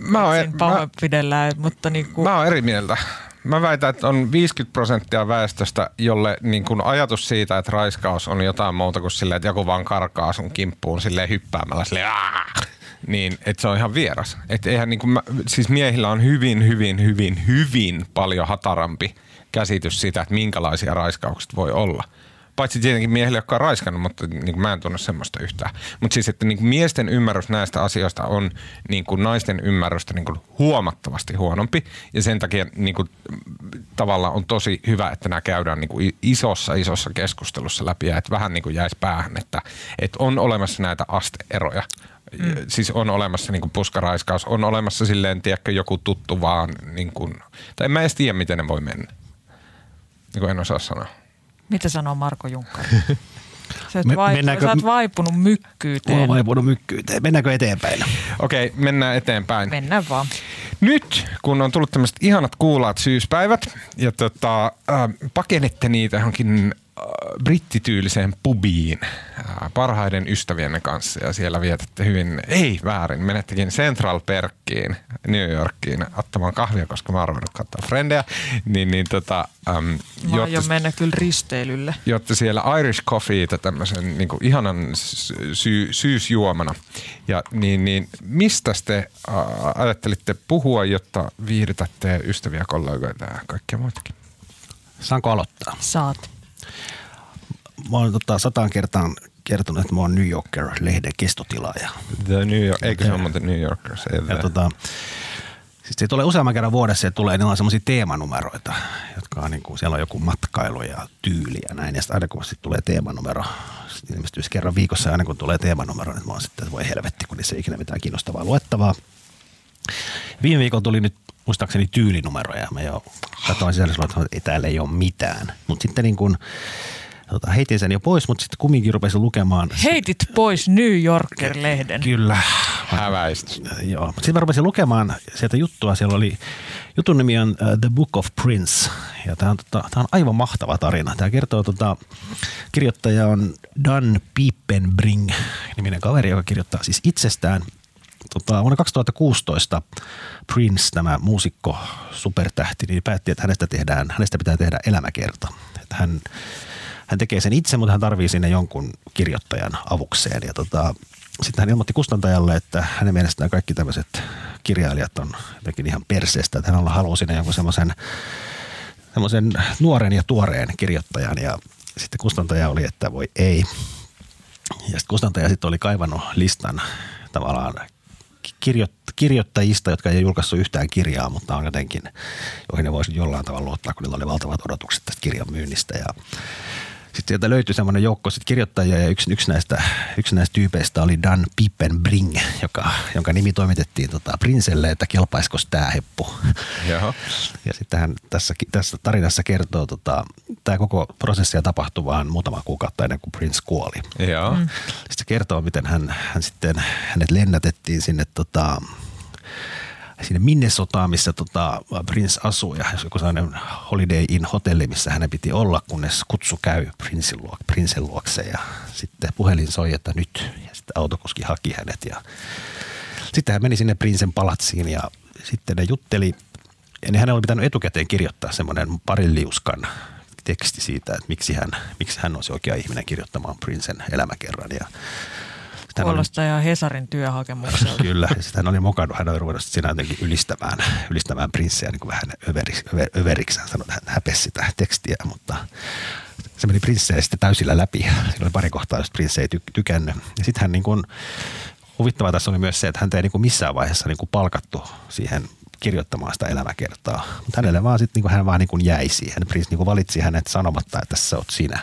mä oon, pahoinpidellään, mutta niin kuin... Mä oon eri mieltä. Mä väitän, että on 50 prosenttia väestöstä, jolle niin kuin ajatus siitä, että raiskaus on jotain muuta kuin silleen, että joku vaan karkaa sun kimppuun silleen hyppäämällä silleen, niin että se on ihan vieras. Että eihän niin kuin mä, siis miehillä on hyvin, hyvin, hyvin, hyvin paljon hatarampi käsitys siitä, että minkälaisia raiskaukset voi olla – Paitsi tietenkin miehille, jotka on raiskannut, mutta niin kuin mä en tunne semmoista yhtään. Mutta siis, että niin kuin miesten ymmärrys näistä asioista on niin kuin naisten ymmärrystä niin kuin huomattavasti huonompi. Ja sen takia niin kuin, tavallaan on tosi hyvä, että nämä käydään niin kuin isossa, isossa keskustelussa läpi. Ja että vähän niin kuin jäisi päähän, että, että on olemassa näitä asteeroja. Mm. Siis on olemassa niin kuin puskaraiskaus, on olemassa silleen, tiedätkö, joku tuttu vaan, niin kuin, tai en mä edes tiedä, miten ne voi mennä. Niin kuin en osaa sanoa. Mitä sanoo Marko Junkka? Sä oot, vaipunut, mennäänkö, sä oot vaipunut mykkyyteen. Mä vaipunut mykkyyteen. Mennäänkö eteenpäin? Okei, okay, mennään eteenpäin. Mennään vaan. Nyt, kun on tullut tämmöiset ihanat kuulaat syyspäivät ja tota, äh, pakenette niitä johonkin brittityyliseen pubiin parhaiden ystävienne kanssa ja siellä vietätte hyvin, ei väärin, menettekin Central Perkkiin New Yorkiin ottamaan kahvia, koska mä oon katsoa Friendejä, niin, niin tota, äm, mä jotta, mennä kyllä risteilylle. Jotta siellä Irish Coffeeita tämmöisen niin kuin ihanan sy- syysjuomana. Ja niin, niin mistä te äh, ajattelitte puhua, jotta viihdytätte ystäviä, kollegoita ja kaikkia muitakin? Saanko aloittaa? Saat. Mä oon tota, sataan kertaan kertonut, että mä oon New Yorker-lehden kestotilaaja. The New York, eikö se ole muuten New Yorker? Se ja tota, siis se tulee useamman kerran vuodessa, että tulee niillä semmoisia teemanumeroita, jotka on niin kuin, siellä on joku matkailu ja tyyli ja näin. Ja sitten aina kun sitten tulee teemanumero, sitten ilmestyy kerran viikossa aina kun tulee teemanumero, niin mä oon sitten, että voi helvetti, kun niissä ei ikinä mitään kiinnostavaa luettavaa. Viime viikolla tuli nyt muistaakseni tyylinumeroja. Mä jo katsoin sisällä, että täällä ei ole mitään. Mutta sitten niin kuin, tota, heitin sen jo pois, mutta sitten kumminkin rupesin lukemaan. Heitit pois New Yorker-lehden. Kyllä. Häväistä. Joo, mutta sitten mä rupesin lukemaan sieltä juttua. Siellä oli, jutun nimi on uh, The Book of Prince. Ja tämä on, tota, on aivan mahtava tarina. Tämä kertoo, tota, kirjoittaja on Dan Piepenbring, niminen kaveri, joka kirjoittaa siis itsestään – tota, vuonna 2016 Prince, tämä muusikko, supertähti, niin päätti, että hänestä, tehdään, hänestä pitää tehdä elämäkerta. Että hän, hän tekee sen itse, mutta hän tarvii sinne jonkun kirjoittajan avukseen. Ja tota, sitten hän ilmoitti kustantajalle, että hänen mielestään kaikki tämmöiset kirjailijat on jotenkin ihan perseestä, että hän haluaa sinne jonkun semmoisen semmoisen nuoren ja tuoreen kirjoittajan ja sitten kustantaja oli, että voi ei. Ja sitten kustantaja sitten oli kaivannut listan tavallaan kirjoittajista, jotka ei julkaissut yhtään kirjaa, mutta on jotenkin, joihin ne voisi jollain tavalla luottaa, kun niillä oli valtavat odotukset tästä kirjan myynnistä. Ja sitten sieltä löytyi semmoinen joukko sit kirjoittajia ja yksi, yksi, näistä, yksi näistä tyypeistä oli Dan Pippenbring, joka, jonka nimi toimitettiin tota, Prinselle, että kelpaisiko tämä heppu. Jaha. Ja sitten hän tässä, tässä tarinassa kertoo tota, tämä koko prosessia tapahtuvaan muutama kuukautta ennen kuin Prince kuoli. Joo. Mm. Sitten se kertoo, miten hän, hän sitten, hänet lennätettiin sinne tota, sinne Minnesotaan, missä tota Prince asuu. Ja joku sellainen Holiday Inn hotelli, missä hänen piti olla, kunnes kutsu käy Princein, luok, Princein luokse. Ja sitten puhelin soi, että nyt. Ja sitten autokuski haki hänet. Ja sitten hän meni sinne Princein palatsiin ja sitten ne jutteli. Ja niin hänellä oli pitänyt etukäteen kirjoittaa semmoinen parin liuskan teksti siitä, että miksi hän, miksi hän olisi oikea ihminen kirjoittamaan Princein elämäkerran. Ja Kuulostaa ihan Hesarin työhakemukselta. Kyllä, hän oli mukana, hän oli ruvennut siinä jotenkin ylistämään, ylistämään prinssejä niin kuin vähän överiksi, över, överiksi. Hän sanoi, että hän häpesi sitä tekstiä, mutta se meni prinssejä sitten täysillä läpi. Siinä oli pari kohtaa, josta prinssejä ei ty- tykännyt. Ja sitten hän niin kuin, huvittavaa tässä oli myös se, että hän ei niin kuin missään vaiheessa niin kuin palkattu siihen kirjoittamaan sitä elämäkertaa. Mutta hänelle vaan sitten niin hän vaan niin jäi siihen. Prince niin valitsi hänet sanomatta, että tässä oot sinä.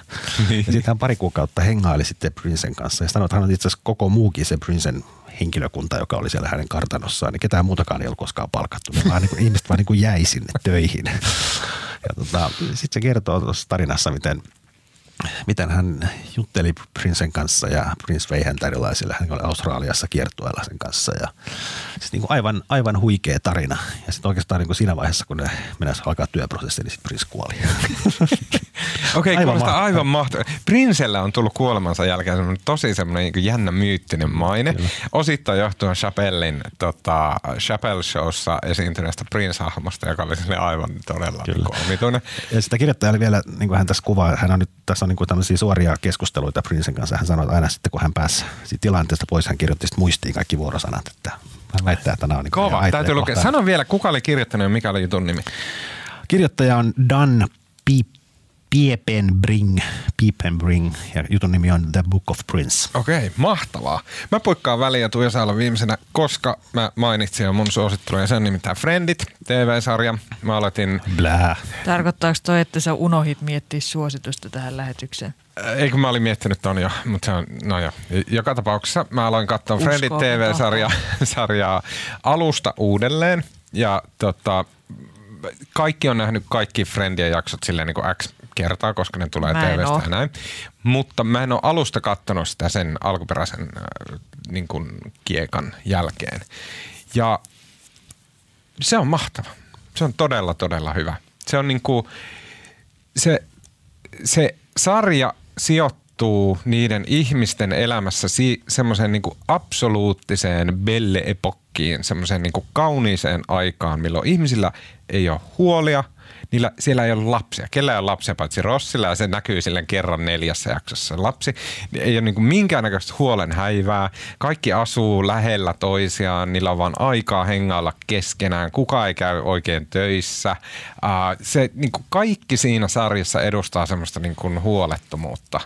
Niin. Ja sitten hän pari kuukautta hengaili sitten Princen kanssa ja sanoi, että hän on itse asiassa koko muukin se Princen henkilökunta, joka oli siellä hänen kartanossaan, niin ketään muutakaan ei ollut koskaan palkattu. Ne vaan niin kuin, ihmiset vaan niin kuin jäi sinne töihin. Ja tota, sitten se kertoo tuossa tarinassa, miten – miten hän jutteli Princen kanssa ja Prince vei häntä erilaisille, hän oli Australiassa kiertueella sen kanssa ja siis niin kuin aivan, aivan huikea tarina. Ja sitten oikeastaan niin kuin siinä vaiheessa, kun ne mennessä alkaa työprosessi, niin sitten Prince kuoli. Okei, okay, kuulostaa aivan mahtavaa. Prinsellä on tullut kuolemansa jälkeen semmoinen tosi semmoinen niin jännä myyttinen maine. Kyllä. Osittain johtuen Chappellin tota, Chappelle Showssa esiintyneestä Prince-hahmosta, joka oli aivan todella Kyllä. omituinen. Ja sitä kirjoittaja oli vielä, niin kuin hän tässä kuvaa, hän on nyt, tässä on niin kuin tämmöisiä suoria keskusteluita Princen kanssa. Hän sanoi, että aina sitten kun hän pääsi tilanteesta pois, hän kirjoitti sitten muistiin kaikki vuorosanat, että hän väittää, että nämä on niin Kova, täytyy lukea. Sano vielä, kuka oli kirjoittanut ja mikä oli jutun nimi? Kirjoittaja on Dan Piip Piepenbring, Piepenbring ja jutun nimi on The Book of Prince. Okei, okay, mahtavaa. Mä poikkaan Tuija Saala viimeisenä, koska mä mainitsin jo mun suositteluja sen nimittäin Friendit, TV-sarja. Mä aloitin... Blää. Tarkoittaako toi, että sä unohit miettiä suositusta tähän lähetykseen? Eikö mä olin miettinyt ton jo, mutta se on, no jo. Joka tapauksessa mä aloin katsoa Friendit TV-sarjaa alusta uudelleen. Ja tota, kaikki on nähnyt kaikki Friendien jaksot silleen niin kuin X kertaa, koska ne tulee TVstä ja näin. Mutta mä en ole alusta katsonut sitä sen alkuperäisen äh, niin kuin kiekan jälkeen. Ja se on mahtava. Se on todella, todella hyvä. Se on niin kuin, se, se sarja sijoittuu niiden ihmisten elämässä si- semmoiseen niin absoluuttiseen belle epokkiin, semmoiseen niin kauniiseen aikaan, milloin ihmisillä ei ole huolia – niillä, siellä ei ole lapsia. Kellä ei ole lapsia paitsi Rossilla ja se näkyy silleen kerran neljässä jaksossa lapsi. Ei ole niin kuin minkäännäköistä huolen häivää. Kaikki asuu lähellä toisiaan, niillä on vaan aikaa hengailla keskenään. Kuka ei käy oikein töissä. se niin kuin kaikki siinä sarjassa edustaa semmoista niin kuin huolettomuutta.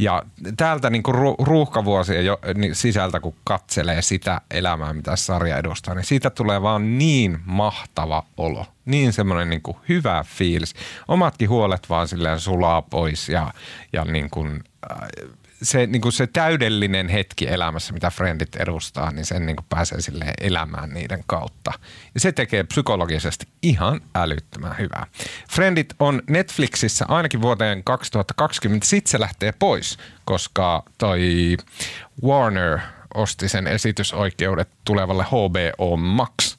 Ja täältä niin kuin ruuhkavuosien jo, niin sisältä, kun katselee sitä elämää, mitä sarja edustaa, niin siitä tulee vaan niin mahtava olo. Niin semmoinen niin kuin hyvä fiilis. Omatkin huolet vaan silleen sulaa pois ja, ja niin kuin, äh, se, niin kuin se täydellinen hetki elämässä, mitä Friendit edustaa, niin sen niin kuin pääsee sille elämään niiden kautta. Ja se tekee psykologisesti ihan älyttömän hyvää. Friendit on Netflixissä ainakin vuoteen 2020. Sitten se lähtee pois, koska toi Warner osti sen esitysoikeudet tulevalle HBO Max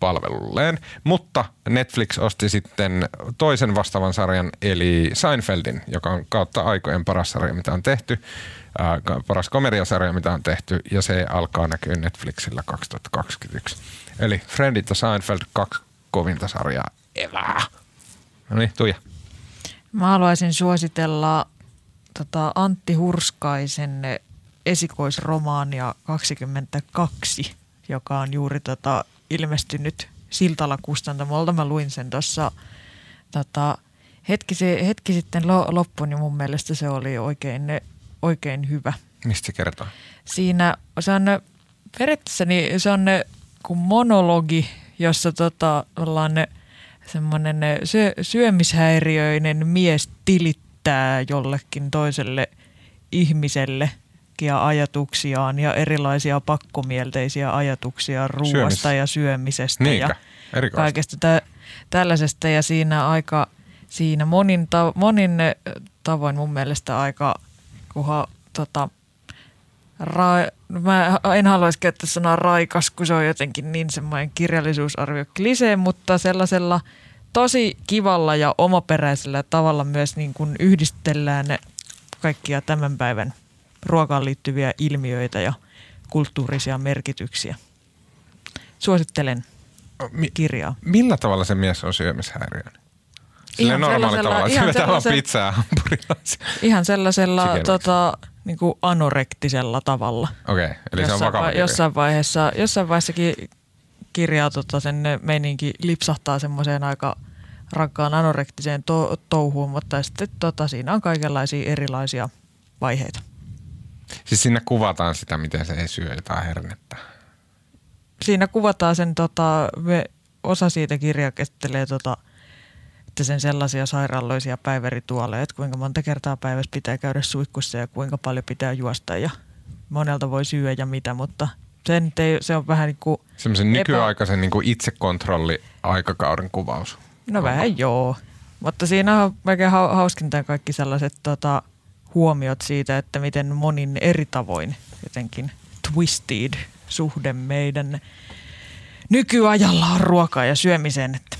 palvelulleen. Mutta Netflix osti sitten toisen vastaavan sarjan, eli Seinfeldin, joka on kautta aikojen paras sarja, mitä on tehty. paras komediasarja, mitä on tehty, ja se alkaa näkyä Netflixillä 2021. Eli Friendit ja Seinfeld, kaksi kovinta sarjaa evää. No niin, Tuija. Mä haluaisin suositella tota Antti Hurskaisen esikoisromaania 22, joka on juuri tota ilmestynyt Siltala kustantamolta. Mä luin sen tuossa tota, hetki, se, hetki sitten lo, loppuun niin mun mielestä se oli oikein, oikein hyvä. Mistä se kertoo? Siinä se on periaatteessa niin se on kuin monologi, jossa tota, ollaan semmoinen syö, syömishäiriöinen mies tilittää jollekin toiselle ihmiselle – kaikkia ajatuksiaan ja erilaisia pakkomielteisiä ajatuksia ruoasta ja syömisestä Niinkä? ja Erikoista. kaikesta tä- tällaisesta. Ja siinä aika, siinä monin, ta- monin tavoin mun mielestä aika, kuha, tota, ra- mä en haluaisi käyttää sanaa raikas, kun se on jotenkin niin semmoinen kirjallisuusarvio klisee, mutta sellaisella tosi kivalla ja omaperäisellä tavalla myös niin kuin yhdistellään kaikkia tämän päivän – ruokaan liittyviä ilmiöitä ja kulttuurisia merkityksiä. Suosittelen kirjaa. Millä tavalla se mies on syömishäiriöinen? Ihan normaali tavalla, ihan sellaisella, pizzaa Ihan sellaisella tota, niin kuin anorektisella tavalla. Okei, okay, eli jossain se on vakava va- jossain vaiheessa, jossain vaiheessakin kirjaa tota, sen meininki lipsahtaa semmoiseen aika rakkaan anorektiseen to- touhuun, mutta sitten tota, siinä on kaikenlaisia erilaisia vaiheita. Siis siinä kuvataan sitä, miten se ei syö jotain hernettä. Siinä kuvataan sen, tota, me, osa siitä kirjaa käsittelee tota, että sen sellaisia sairaaloisia päivärituoleja, että kuinka monta kertaa päivässä pitää käydä suihkussa ja kuinka paljon pitää juosta ja monelta voi syödä ja mitä, mutta sen te, se on vähän niin kuin... Semmoisen nykyaikaisen niin kuin itsekontrolli-aikakauden kuvaus. No vähän joo, mutta siinä on oikein hauskinta kaikki sellaiset tota, huomiot siitä, että miten monin eri tavoin jotenkin twisted suhde meidän nykyajalla on ruokaa ja syömiseen, että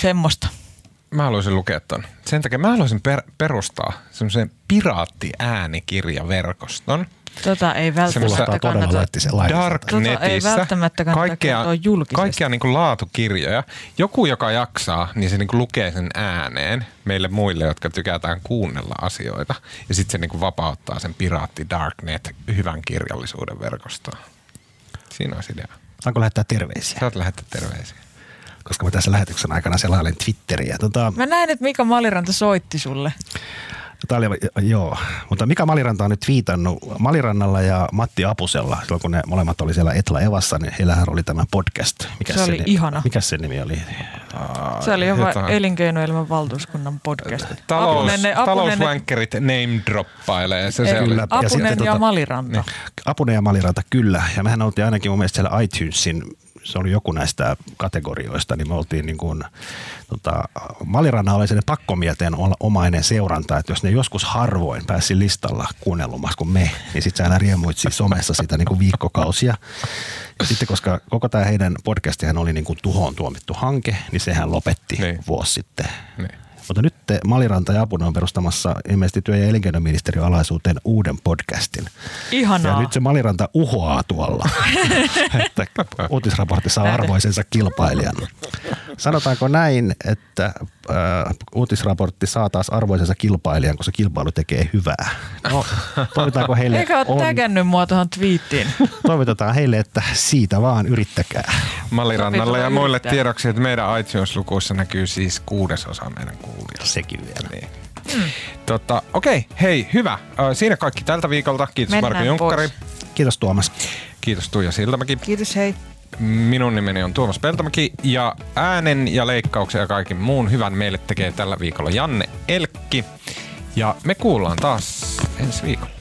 semmoista. Mä haluaisin lukea ton. Sen takia mä haluaisin per- perustaa semmoisen piraattiäänikirjaverkoston – Tota ei välttämättä kannata. Darknetissä tota ei välttämättä kannata kaikkea, kaikkea niin kuin laatukirjoja. Joku, joka jaksaa, niin se niin kuin lukee sen ääneen meille muille, jotka tykätään kuunnella asioita. Ja sitten se niin kuin vapauttaa sen piraatti Darknet hyvän kirjallisuuden verkostoon. Siinä on idea. Saanko lähettää terveisiä? Saat lähettää terveisiä koska mä tässä lähetyksen aikana selailen Twitteriä. Tota... Mä näin, että Mika Maliranta soitti sulle. Tämä oli, joo, mutta Mika Maliranta on nyt viitannut Malirannalla ja Matti Apusella, silloin kun ne molemmat oli siellä Etla Evassa, niin heillähän oli tämä podcast. Mikä se, oli se ihana. Mikä se nimi oli? Se oli jopa elinkeinoelämän valtuuskunnan podcast. Talous, Apunen, talousvänkkerit name droppailee. Se se kyllä. Apunen ja, sitten, ja tuota, Maliranta. Niin. Apunen ja Maliranta, kyllä. Ja mehän oltiin ainakin mun mielestä siellä iTunesin se oli joku näistä kategorioista, niin me oltiin niin kuin, tota, Maliranna oli sellainen pakkomieteen omainen seuranta, että jos ne joskus harvoin pääsi listalla kuunnellumassa kuin me, niin sitten sä aina riemuit siis somessa sitä niin kuin viikkokausia. Ja sitten koska koko tämä heidän podcastihan oli niin kuin tuhoon tuomittu hanke, niin sehän lopetti niin. vuosi sitten. Niin Mutta nyt te Maliranta ja Apuna on perustamassa ilmeisesti työ- ja elinkeinoministeriön alaisuuteen uuden podcastin. Ihanaa. Ja nyt se Maliranta uhoaa tuolla, että uutisraportti saa arvoisensa kilpailijan. Sanotaanko näin, että äh, uutisraportti saa taas arvoisensa kilpailijan, kun se kilpailu tekee hyvää. No, toivitaanko heille... Eikä ole on, tägännyt mua tuohon twiittiin. Toivotetaan heille, että siitä vaan yrittäkää. Mallirannalle ja muille tiedoksi, että meidän iTunes-lukuissa näkyy siis kuudesosa meidän kuulijoista. Sekin vielä. Niin. Mm. Tota, okei, hei, hyvä. Siinä kaikki tältä viikolta. Kiitos Mennään Marko Junkkari. pois. Kiitos Tuomas. Kiitos Tuija Siltamäki. Kiitos, hei. Minun nimeni on Tuomas Peltomäki ja äänen ja leikkauksen ja kaiken muun hyvän meille tekee tällä viikolla Janne Elkki. Ja me kuullaan taas ensi viikolla.